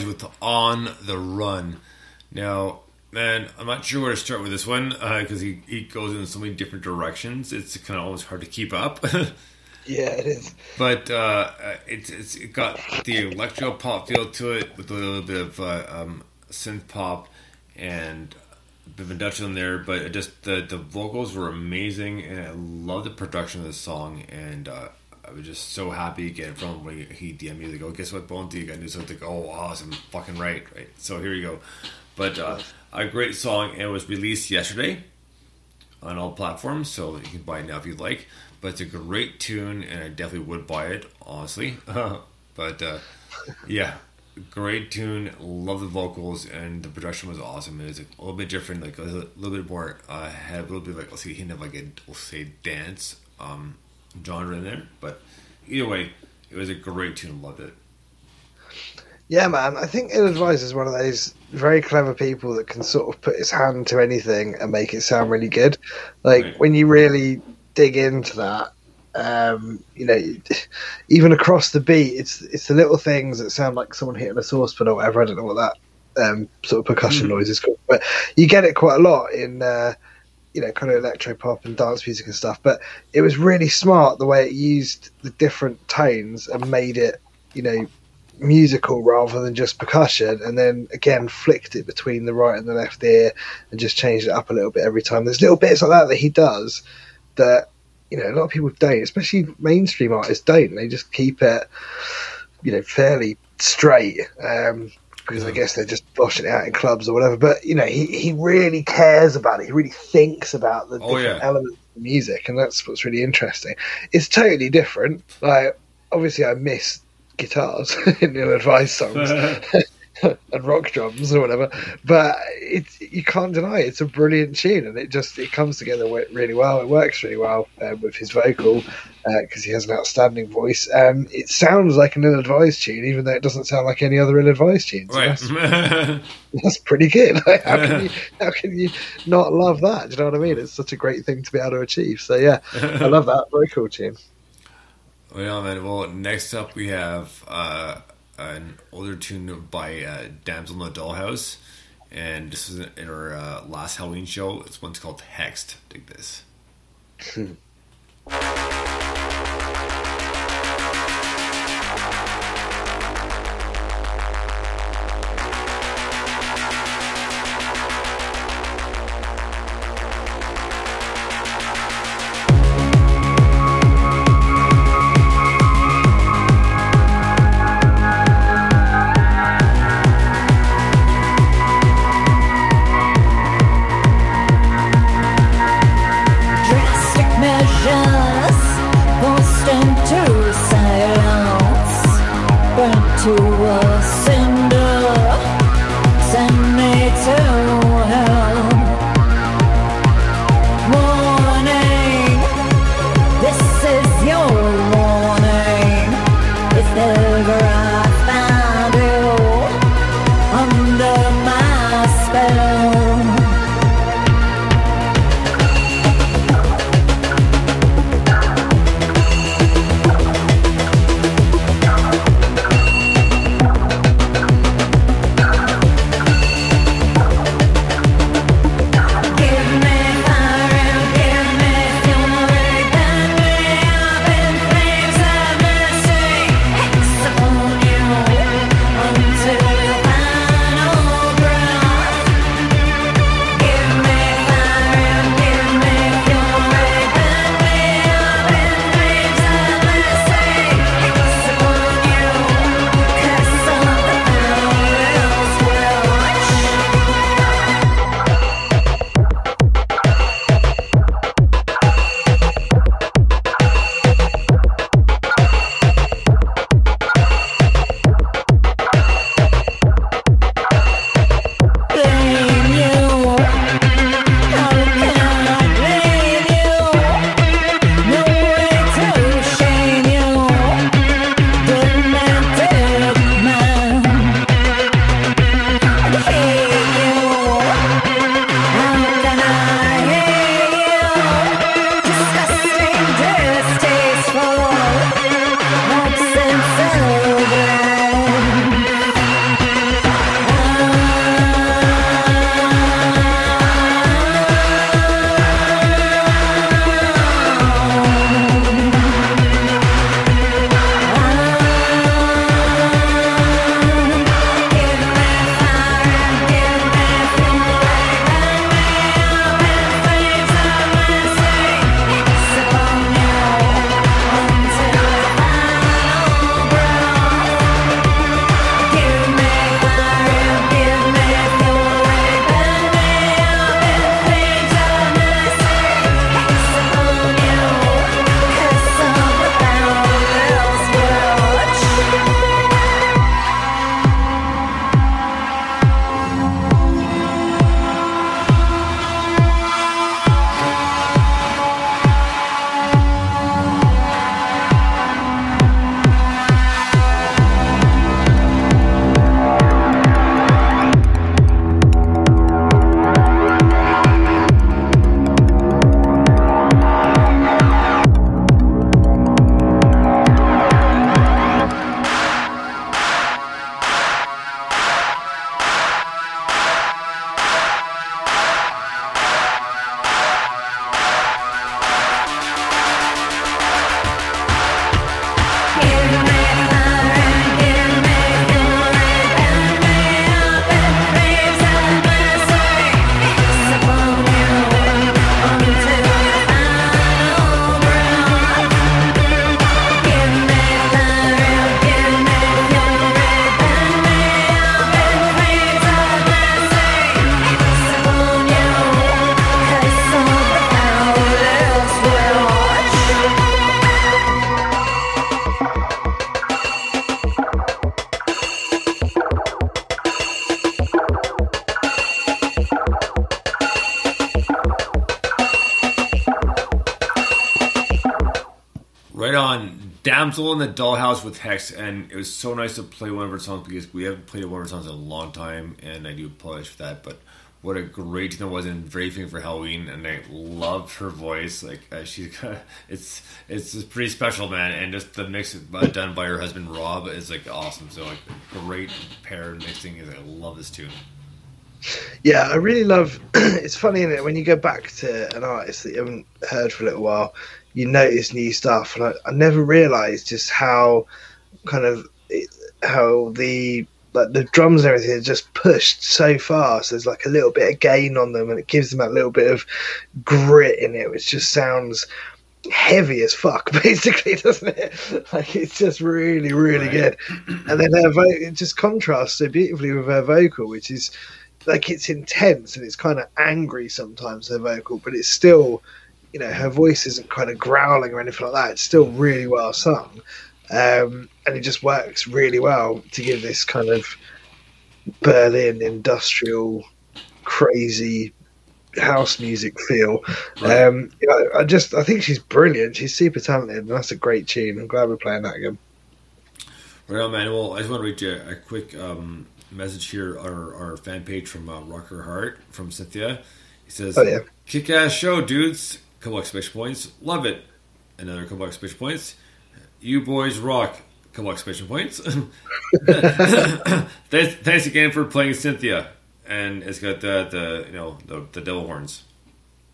With On the Run. Now, man, I'm not sure where to start with this one because he, he goes in so many different directions. It's kind of almost hard to keep up. Yeah, it is. but uh, it's, it's it got the electro pop feel to it with a little bit of uh, um, synth pop and a bit of industrial in there. But it just the the vocals were amazing, and I love the production of the song. And uh, was just so happy getting from when he DM'd me to go, guess what, Dig?" I knew something. Oh, awesome, fucking right, right. So here you go. But uh, a great song. and It was released yesterday on all platforms, so you can buy it now if you'd like. But it's a great tune, and I definitely would buy it, honestly. but uh, yeah, great tune. Love the vocals, and the production was awesome. It was a little bit different, like a little, bit more. Uh, had a little bit of like let's see, hint of like a we'll say dance um, genre in there. But either way, it was a great tune. Loved it. Yeah, man. I think Ill Advised is one of those very clever people that can sort of put his hand to anything and make it sound really good. Like Right. when you really dig into that, um, you know, even across the beat, it's it's the little things that sound like someone hitting a saucepan or whatever. I don't know what that um, sort of percussion noise is called, but you get it quite a lot in. Uh, you know, kind of electro pop and dance music and stuff, but it was really smart the way it used the different tones and made it, you know, musical rather than just percussion, and then again flicked it between the right and the left ear and just changed it up a little bit every time. There's little bits like that that he does that you know a lot of people don't, especially mainstream artists don't. They just keep it, you know, fairly straight. Um, because I guess they're just boshing it out in clubs or whatever. But you know, he, he really cares about it. He really thinks about the Oh, different yeah. elements of the music, and that's what's really interesting. It's totally different. Like obviously, I miss guitars in ill advised songs and rock drums or whatever, but it's you can't deny it. it's a brilliant tune, and it just it comes together really well. It works really well um, with his vocal because he has an outstanding voice. Um, it sounds like an ill advised tune, even though it doesn't sound like any other ill advised tune. So Right. that's, that's pretty good. Like, how can you how can you not love that? Do you know what I mean? It's such a great thing to be able to achieve. So yeah, I love that. Very cool tune. Well, man. Well, next up we have uh, an older tune by uh, Damsel in the Dollhouse, and this was in our uh, last Halloween show. This one's called Hexed. Dig this. Damsel in the Dollhouse with Hex, and it was so nice to play one of her songs because we haven't played one of her songs in a long time, and I do apologize for that. But what a great tune it was, very fitting for Halloween, and I loved her voice. Like uh, she's it's it's just pretty special, man, and just the mix uh, done by her husband Rob is like awesome. So like great pair mixing. Is I love this tune. Yeah, I really love. It's funny, isn't it? When you go back to an artist that you haven't heard for a little while, you notice new stuff, and I, I never realised just how kind of how the like the drums and everything are just pushed so fast. There's like a little bit of gain on them, and it gives them that little bit of grit in it, which just sounds heavy as fuck, basically, doesn't it? Like it's just really, really good. And then her vo- it just contrasts so beautifully with her vocal, which is like it's intense and it's kind of angry sometimes her vocal, but it's still, you know, her voice isn't kind of growling or anything like that. It's still really well sung, um, and it just works really well to give this kind of Berlin industrial, crazy house music feel. Um, you know, I just I think she's brilliant. She's super talented, and that's a great tune. I'm glad we're playing that again. Right on, man. Well, I just want to read you a quick um, message here on our, our fan page from uh, Rocker Heart from Cynthia. He says, Oh, yeah. Kick ass show, dudes. Couple exclamation points. Love it. Another couple exclamation points. You boys rock. Couple exclamation points. thanks, thanks again for playing Cynthia. And it's got the, the you know the, the devil horns.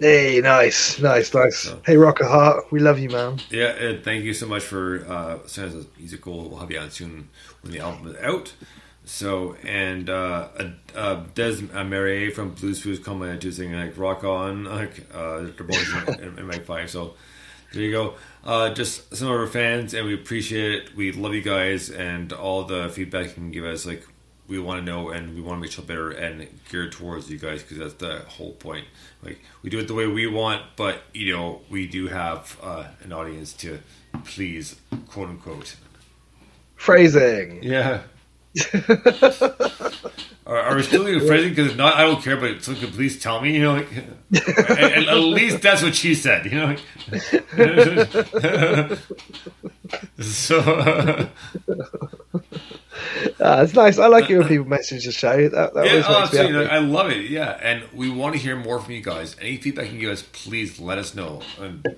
Hey, nice, nice, nice. Hey, Rocker Heart, we love you, man. Yeah, uh, thank you so much for uh, sending us a musical. We'll have you on soon when the album is out. So, and uh, uh, Des uh, Marie from Blues Foods commented to saying like "Rock on," like uh, the boys in, in Mag Five. So there you go. Uh, just some of our fans, and we appreciate it. We love you guys, and all the feedback you can give us. Like we want to know, and we want to make sure better and geared towards you guys because that's the whole point. Like we do it the way we want, but you know we do have uh, an audience to please, quote unquote. Phrasing. Yeah. Are, are we still doing phrasing? Because if not, I don't care. But could please tell me. You know, like, at, at least that's what she said. You know. so. Uh, it's nice. I like it when people message the show. That, that yeah, oh, so, you know. I love it. Yeah, and we want to hear more from you guys. Any feedback you can give us, please let us know.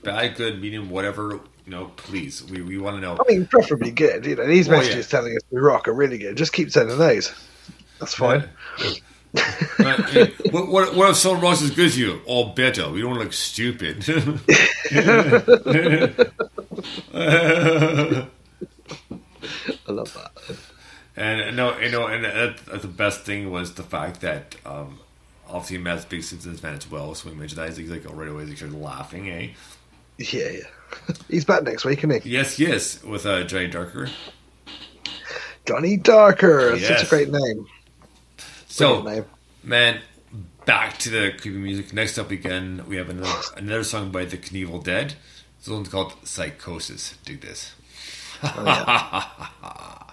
Bad, good, medium, whatever. You know, please. We, we want to know. I mean, preferably good. You know, these Oh, yeah. messages telling us we rock are really good. Just keep sending those. That's fine. Uh, I mean, what, what, what if someone rocks as good as you? or better. We don't look stupid. I love that. And no, you know, and the best thing was the fact that um, obviously Matt's big Simpsons fan as well, so we mentioned that he's like oh, right away he started laughing, eh? Yeah, yeah. He's back next week, isn't he? Yes, yes, with uh, Johnny Darker. Johnny Darker. Such a great name. So, name. man, back to the creepy music. Next up again, we have another another song by the Knievel Dead. This one's called Psychosis. Dig this. Only the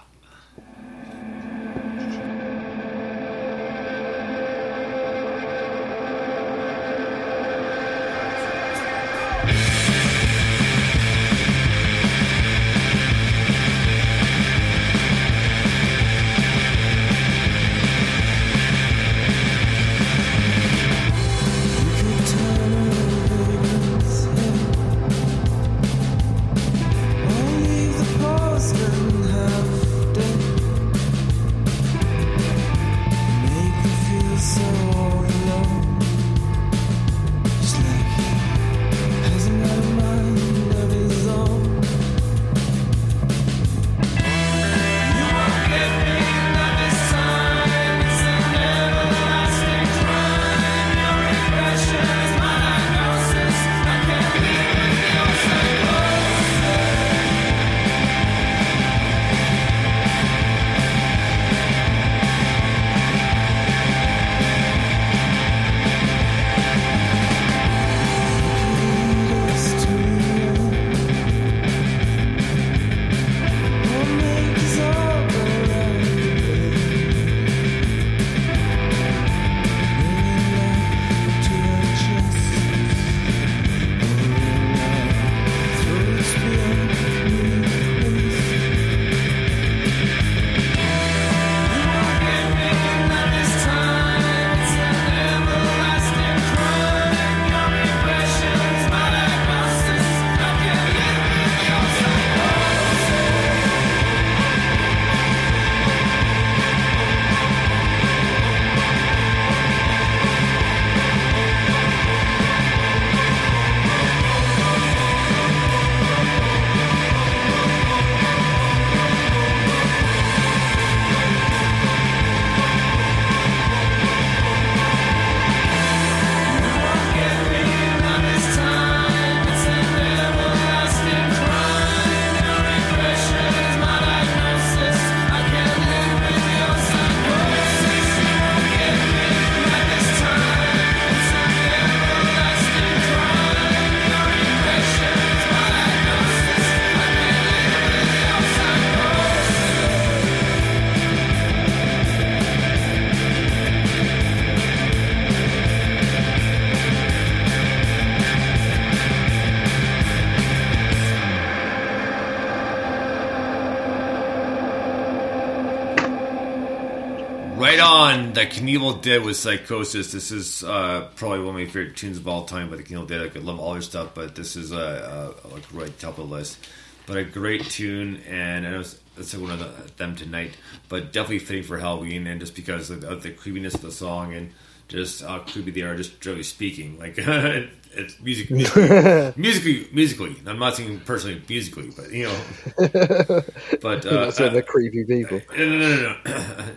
the Knievel Dead with Psychosis. This is uh, probably one of my favorite tunes of all time. But the Knievel Dead, I could love all their stuff, but this is uh, uh, like right top of the list. But a great tune, and I know it's, one of the, them tonight, but definitely fitting for Halloween, and just because of, of the creepiness of the song and just how creepy they are, just generally speaking. Like it's music, musically, musically, musically. I'm not saying personally musically, but you know, but uh, That's uh, the creepy people. no, no, no, no,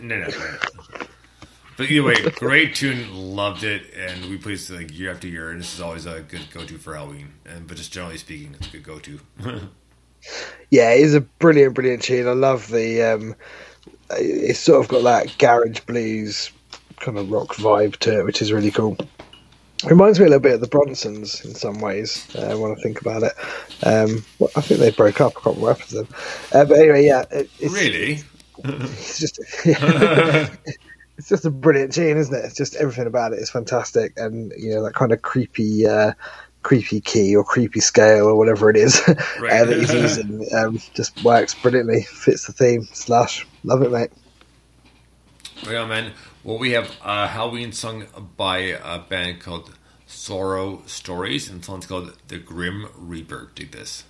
no, no, no. But either way, great tune, loved it, and we play it like year after year, and this is always a good go-to for Halloween. And but just generally speaking, it's a good go-to. Yeah, it's a brilliant, brilliant tune. I love the. Um, it's sort of got that garage blues kind of rock vibe to it, which is really cool. Reminds me a little bit of the Bronsons in some ways uh, when I think about it. Um, well, I think they broke up. I can't remember what happened to them. Uh, but anyway, yeah, it, it's, really, it's just yeah. It's just a brilliant tune, isn't it? It's just everything about it is fantastic, and you know that kind of creepy, uh, creepy key or creepy scale or whatever it is uh, that he's using um, just works brilliantly. Fits the theme. Slash, love it, mate. Right on, man. Well, we have a Halloween song by a band called Sorrow Stories, and the song's called The Grim Reaper. Dig this.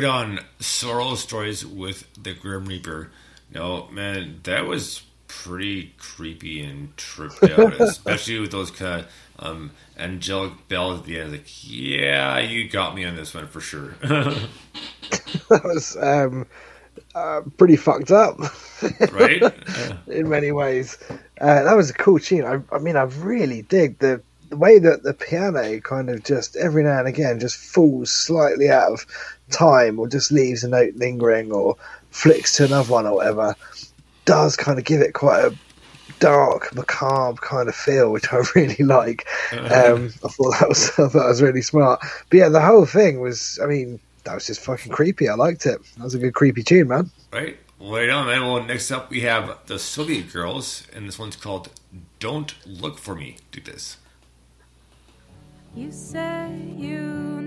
Right on Sorrow Stories with the Grim Reaper. No, man, that was pretty creepy and tripped out, especially with those kind of um, angelic bells at the end. Like, yeah, you got me on this one for sure. that was um, uh, pretty fucked up, right? in many ways. Uh, that was a cool tune. I, I mean, I really dig the way that the piano kind of just every now and again just falls slightly out of time, or just leaves a note lingering, or flicks to another one, or whatever. Does kind of give it quite a dark, macabre kind of feel, which I really like. Um, I thought that was I thought that was really smart. But yeah, the whole thing was, I mean, that was just fucking creepy. I liked it. That was a good creepy tune, man. Right. Wait on, man. Well, next up we have the Soviet Girls, and this one's called "Don't Look for Me." Do this. You say you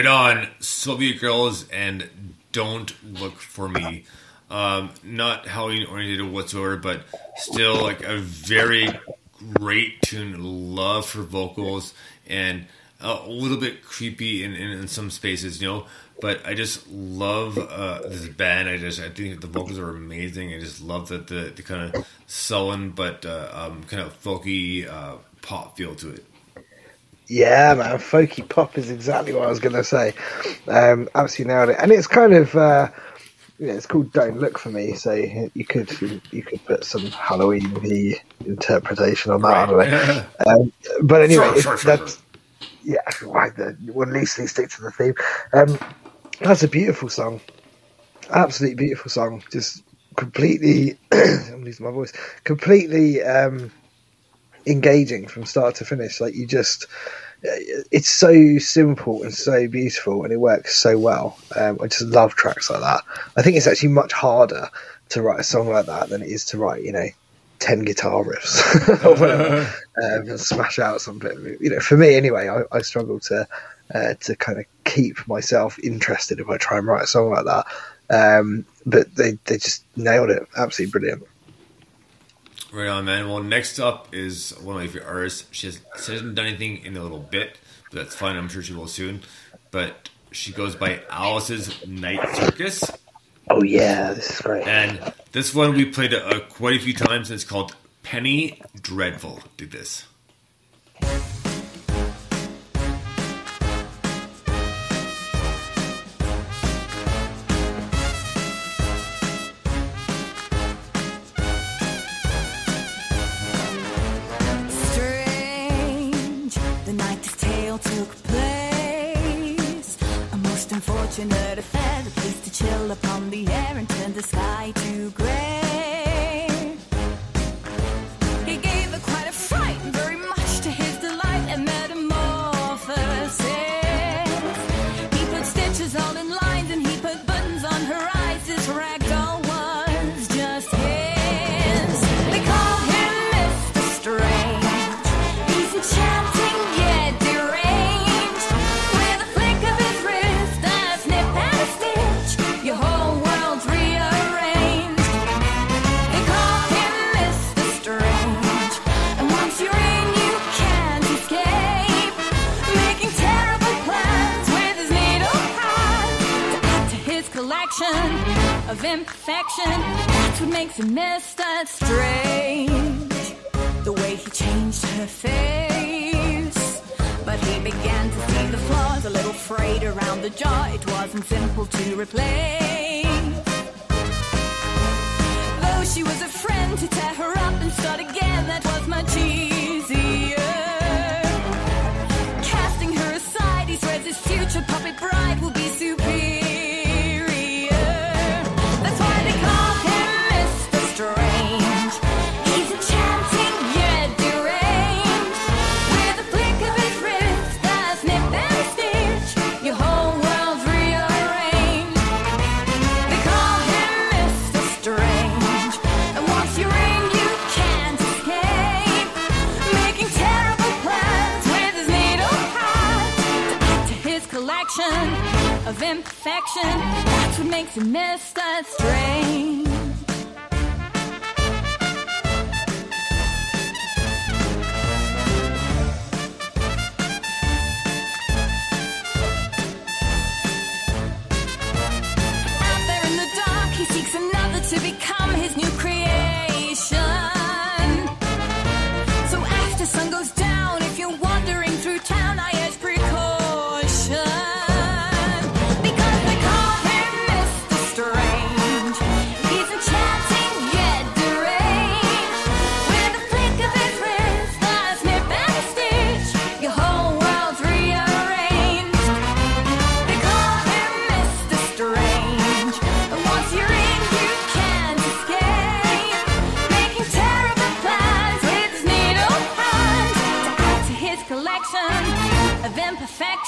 Right on, Soviet Girls, and "Don't Look for Me." Um, not Halloween oriented whatsoever, but still like a very great tune. Love for vocals and a little bit creepy in, in, in some spaces, you know. But I just love uh, this band. I just I think the vocals are amazing. I just love that the, the kind of sullen but uh, um, kind of folky uh, pop feel to it. Yeah, man, folky pop is exactly what I was going to say. Um, absolutely nailed it, and it's kind of uh, yeah, it's called "Don't Look for Me," so you could you could put some Halloween the interpretation on that. Don't. Um, but anyway, Sure, sure, sure, that's yeah, right. The, we'll loosely stick to the theme. Um, that's a beautiful song, absolutely beautiful song. Just completely, I'm losing my voice. Completely um, engaging from start to finish. Like you just, it's so simple and so beautiful, and it works so well. Um, I just love tracks like that. I think it's actually much harder to write a song like that than it is to write, you know, ten guitar riffs or whatever, um, and smash out something. You know, for me anyway, I, I struggle to uh, to kind of keep myself interested if I try and write a song like that. Um, but they they just nailed it. Absolutely brilliant. Right on, man. Well, next up is one of my favorite artists. She, has, she hasn't done anything in a little bit, but that's fine. I'm sure she will soon. But she goes by Alice's Night Circus, Oh yeah, this is great. And this one we played uh, quite a few times. And it's called Penny Dreadful. Dig this. Most unfortunate affair that placed a chill upon the air and turned the sky to grey. He gave her quite a fright, very much to his delight, and metamorphosis. He put stitches all of infection. That's what makes him Mr. Strange. The way he changed her face. But he began to see the flaws, a little frayed around the jaw. It wasn't simple to replace. Though she was a friend to tear her up and start again, that was much easier. Casting her aside, he swears his future puppet bride will be superior. Imperfection. That's what makes him Mr. Strange.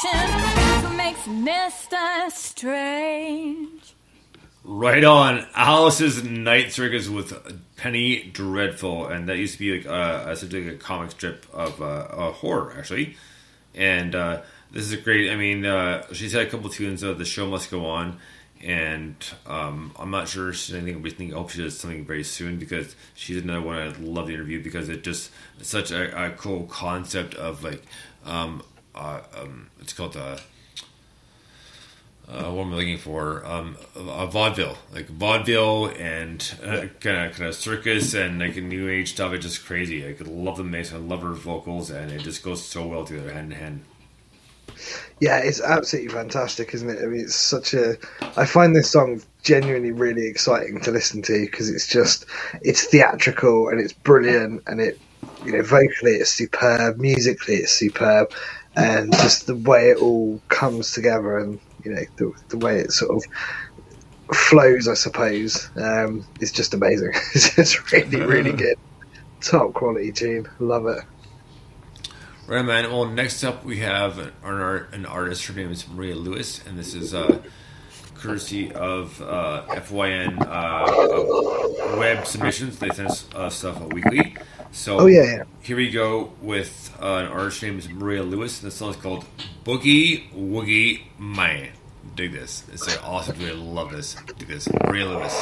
That's what makes Mr. Strange. Right on. Alice's Night Circus with Penny Dreadful, and that used to be like uh, essentially like a comic strip of uh, a horror, actually. And uh, this is a great. I mean, uh, she's had a couple tunes of "The Show Must Go On," and um, I'm not sure she's anything recently. I hope she does something very soon because she's another one I love the interview because it just such a, a cool concept of like um, uh, um, it's called uh, uh, what am I looking for? Um, a vaudeville, like vaudeville and kind of kind of circus and like a new age stuff. It's just crazy. I could love the mix. I love her vocals, and it just goes so well together, hand in hand. Yeah, it's absolutely fantastic, isn't it? I mean, it's such a. I find this song genuinely really exciting to listen to because it's just it's theatrical and it's brilliant and it you know vocally it's superb, musically it's superb, and just the way it all comes together and you know the the way it sort of flows, I suppose, um, is just amazing. it's just really really good, top quality tune. Love it. Right, man. Well, next up we have an, an artist. Her name is Maria Lewis, and this is uh, courtesy of uh, FYN uh, uh, web submissions. They send us uh, stuff weekly. So, Oh, yeah, yeah. here we go with uh, an artist named Maria Lewis, and the song is called Boogie Woogie Man. Dig this. It's like awesome. I love this. Dig this. Maria Lewis.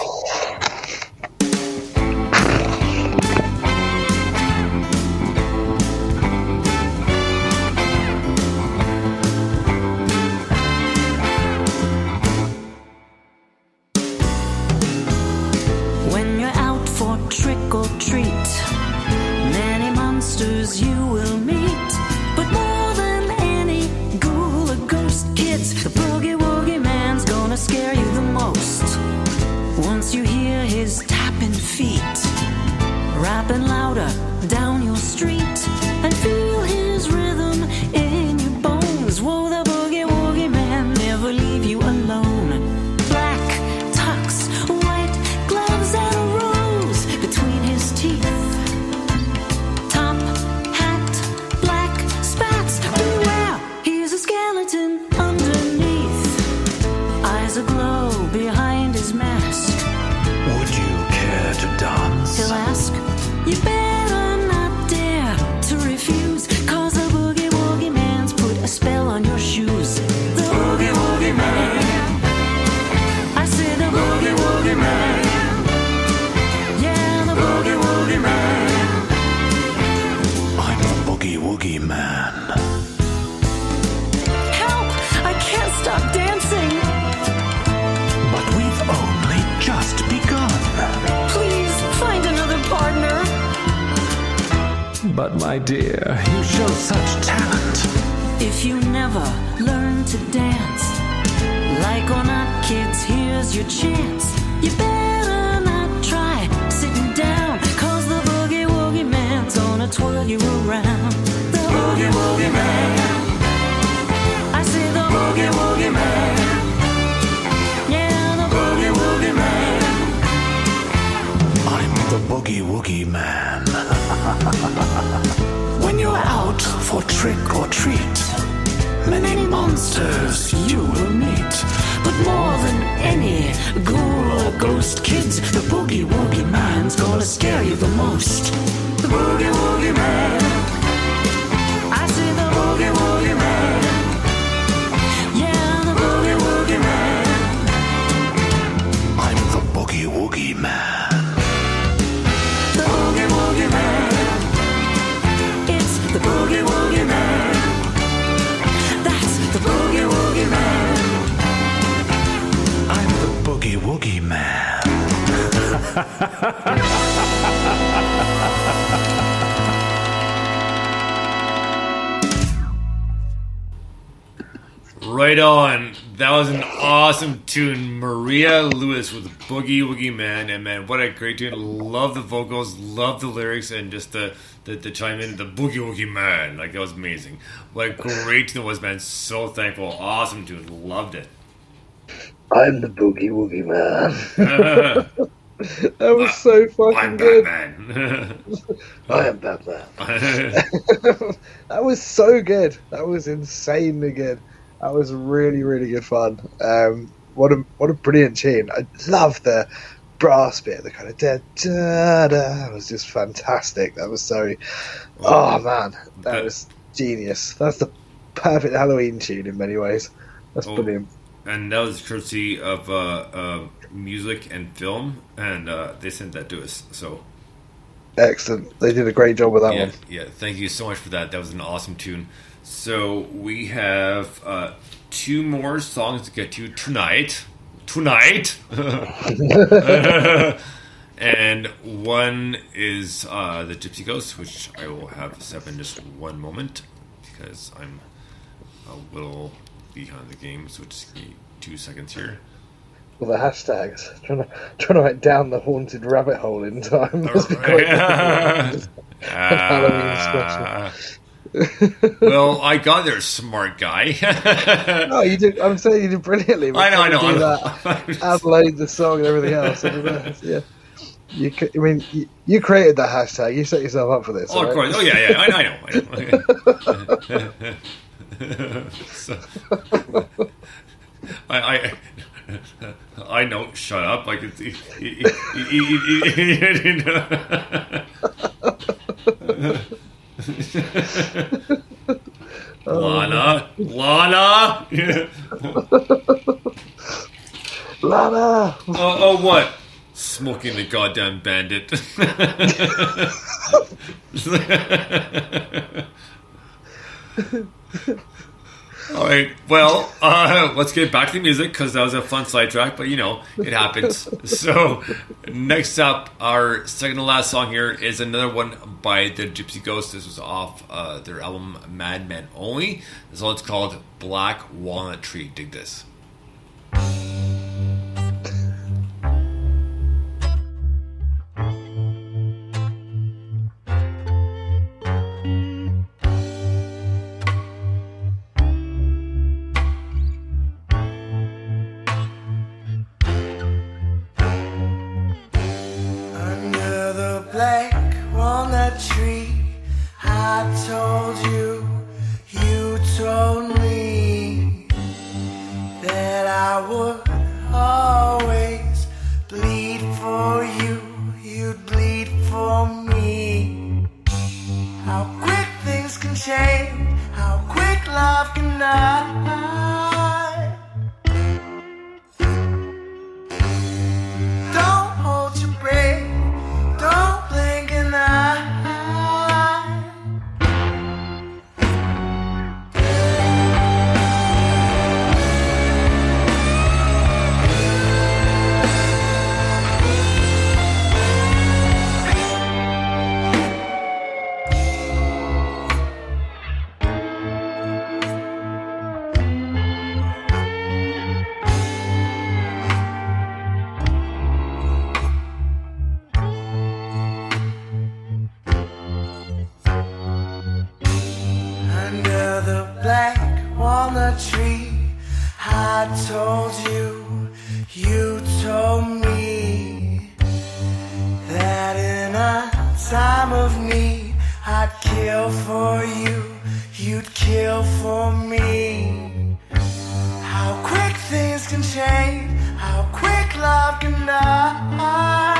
Right on. That was an awesome tune. Maria Lewis with Boogie Woogie Man. And man, what a great tune. Love the vocals, love the lyrics, and just the, the, the chime in, the Boogie Woogie Man. Like, that was amazing. What a great tune it was, man. So thankful. Awesome tune. Loved it. I'm the boogie woogie man. that was so fucking I'm good. Batman. I am Batman. that was so good. That was insanely good. That was really, really good fun. Um, what a what a brilliant tune. I love the brass bit, the kind of da da da. It was just fantastic. That was so. Oh man, that was genius. That's the perfect Halloween tune in many ways. That's Oh. brilliant. and that was courtesy of uh, uh, music and film, and uh, they sent that to us. So Excellent. They did a great job with that yeah, one. yeah, thank you so much for that. That was an awesome tune. So we have uh, two more songs to get to tonight. Tonight, and one is uh, the Gypsy Ghost, which I will have set in just one moment because I'm a little behind the game. So just give me two seconds here. With the hashtags, trying to trying to write down the haunted rabbit hole in time. Must be quite difficult. Halloween special. well, I got there, smart guy. No, you did. I'm saying you did brilliantly. I know, I know, I know. that, upload the song and everything else. Uh, I mean, yeah. You, I mean, you, you created that hashtag. You set yourself up for this. Oh, of course. Oh, yeah, yeah. I, I know. I know. so, I, I, I know. Shut up. Like it's. It, it, it, it, Lana, Lana. Lana. Oh, oh, what? Smoking the goddamn bandit. All right. Well, uh, let's get back to the music because that was a fun sidetrack, but you know, it happens. so, next up, our second to last song here is another one by the Gypsy Ghost. This was off uh, their album Madman Only. This one's called Black Walnut Tree. Dig this. The black walnut tree, I told you, you told me that in a time of need, I'd kill for you, you'd kill for me. How quick things can change, how quick love can die.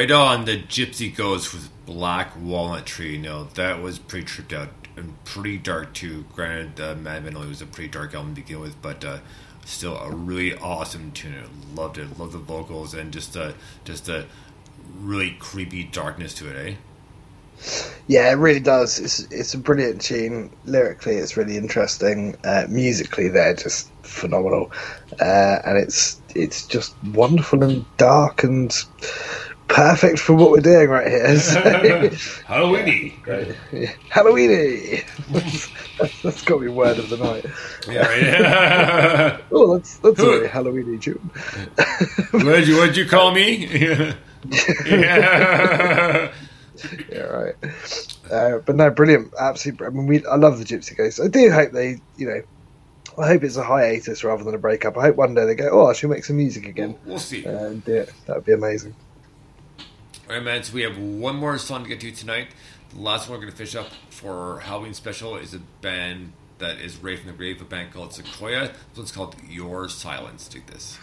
Right on, the Gypsy Ghost with Black Walnut Tree. No, that was pretty tripped out and pretty dark too. Granted, uh, Madman Only was a pretty dark album to begin with, but uh, still a really awesome tune. Loved it. Loved the vocals and just uh, just a really creepy darkness to it, eh? Yeah, it really does. It's it's a brilliant tune. Lyrically, it's really interesting. Uh, musically, they're just phenomenal, uh, and it's it's just wonderful and dark and perfect for what we're doing right here. So, Halloweeny. great. Yeah. Halloweeny. that's, that's got to be word of the night. Yeah, right. oh, that's that's a Who- very Halloweeny tune. what'd you What'd you call me? yeah. yeah, right. Uh, but no, brilliant, absolutely. I mean, we, I love the Gypsy Ghosts. I do hope they, you know, I hope it's a hiatus rather than a breakup. I hope one day they go, oh, I should make some music again. We'll see. And do it. That would be amazing. All right, man. So we have one more song to get to tonight. The last one we're going to finish up for Halloween special is a band that is Ray from the Grave, a band called Sequoia. This one's called Your Silence. Take this.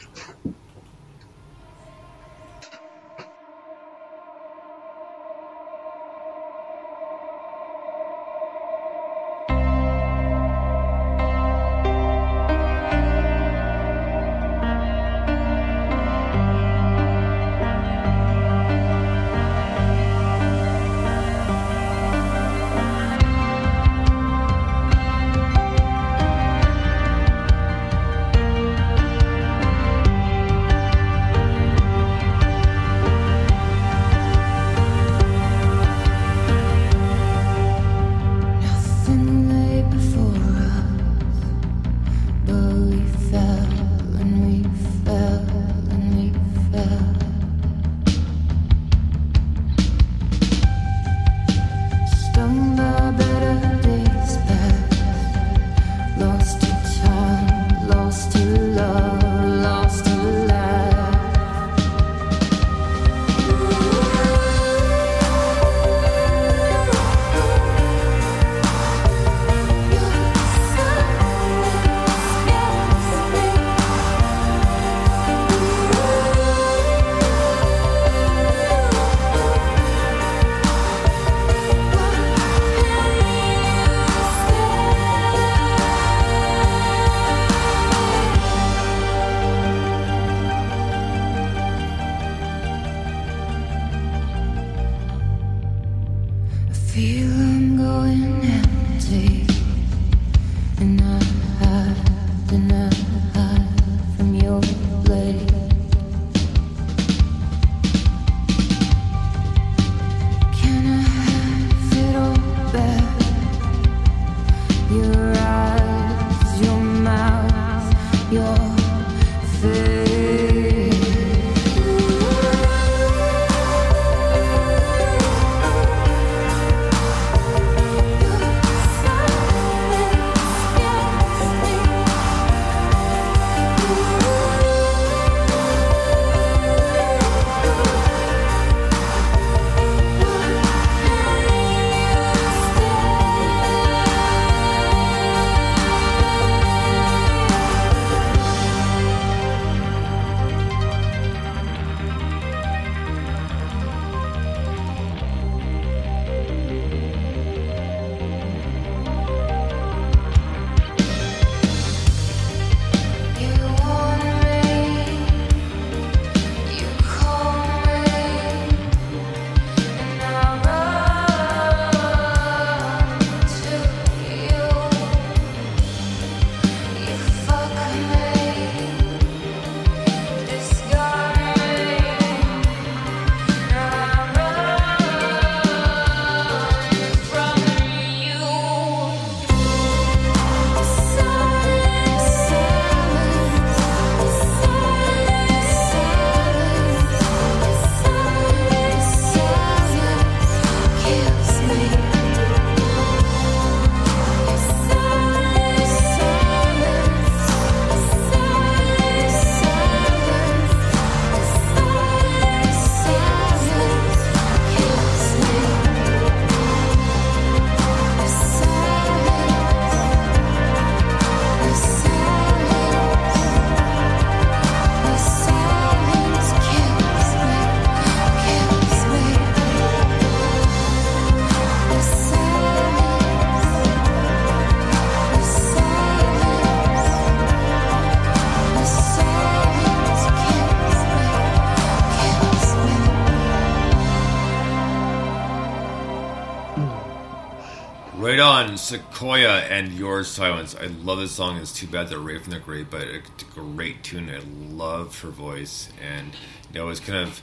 Sequoia and Your Silence. I love this song. It's too bad that Ray from the Grave, but it's a great tune. I love her voice, and you know, kind of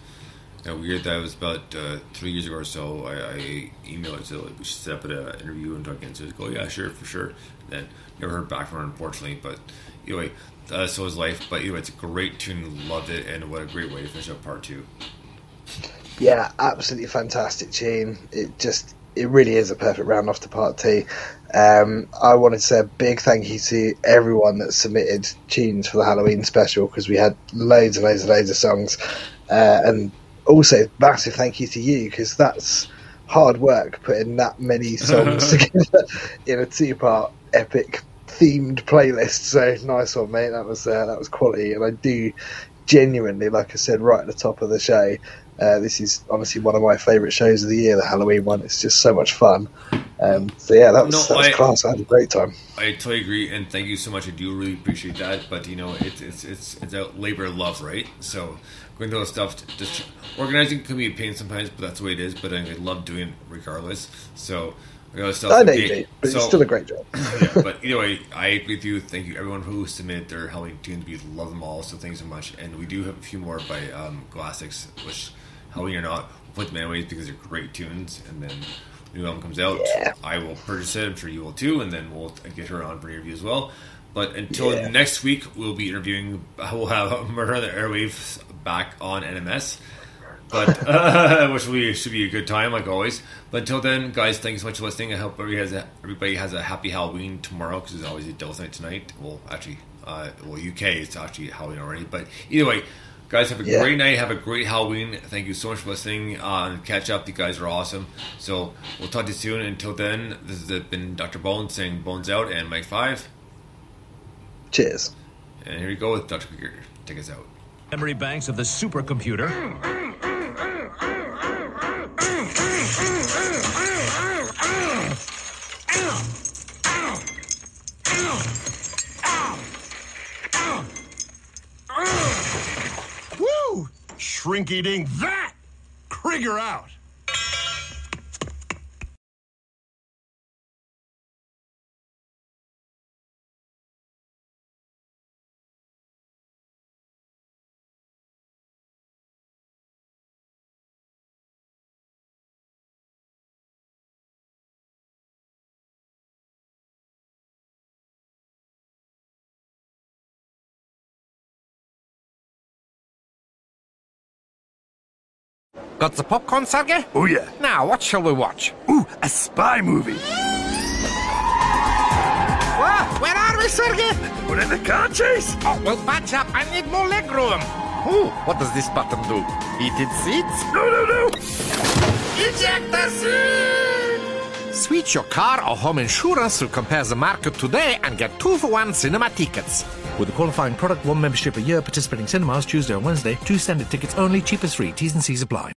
you know, weird that it was about uh, three years ago or so. I, I emailed her said like, we should set up an interview and talk in. So go, yeah, sure, for sure. And then never heard back from her, unfortunately. But anyway, uh, so is life. But anyway, it's a great tune. Loved it, and what a great way to finish up part two. Yeah, absolutely fantastic tune. It just it really is a perfect round off to part two. Um, I wanted to say a big thank you to everyone that submitted tunes for the Halloween special because we had loads and loads and loads of songs, uh, and also massive thank you to you because that's hard work putting that many songs together in a two-part epic themed playlist. So nice one, mate. That was uh, that was quality, and I do genuinely, like I said right at the top of the show, uh, this is obviously one of my favourite shows of the year, the Halloween one. It's just so much fun. Um, so yeah, that was, No, that was I- class. I had a great time. I totally agree, and thank you so much. I do really appreciate that. But you know, it's it's it's it's a labor of love, right? So going through those stuff, just organizing can be a pain sometimes, but that's the way it is. But I love doing it regardless. So I. I know you do, but so- it's still a great job. yeah, but anyway, I agree with you. Thank you, everyone who submitted their Halloween tunes. We love them all, so thanks so much. And we do have a few more by um, Glassix, which Halloween or not, we'll put them anyways because they're great tunes. And then the new album comes out, I will purchase it. I'm sure you will too. And then we'll get her on for an interview as well. But until Yeah. next week, we'll be interviewing. We'll have Murder on the Airwaves back on NMS but uh, which will be, should be a good time like always. But until then, guys, thanks so much for listening. I hope everybody has a, everybody has a happy Halloween tomorrow because it's always a Devil's Night tonight. Well, actually, uh, well, UK it's actually Halloween already. But either way, guys, have a Yeah. great night. Have a great Halloween. Thank you so much for listening. Uh, and catch up. You guys are awesome. So we'll talk to you soon. Until then, this has been Dr. Bones saying Bones out and Mike Five. Cheers. And here we go with Dr. Krieger. Take us out. Memory banks of the supercomputer. Woo! Shrinky dink that! Krieger out! Got the popcorn, Sergei? Oh, yeah. Now, what shall we watch? Ooh, a spy movie. Whoa, where are we, Sergei? We're in the car chase. Oh, well, batch up. I need more leg room. Ooh, what does this button do? Heated seats? No, no, no. Ejector seat! Switch your car or home insurance to compare the market today and get two for one cinema tickets. With a qualifying product, one membership a year, participating cinemas Tuesday and Wednesday, two standard tickets only, cheapest free. T's and C's apply.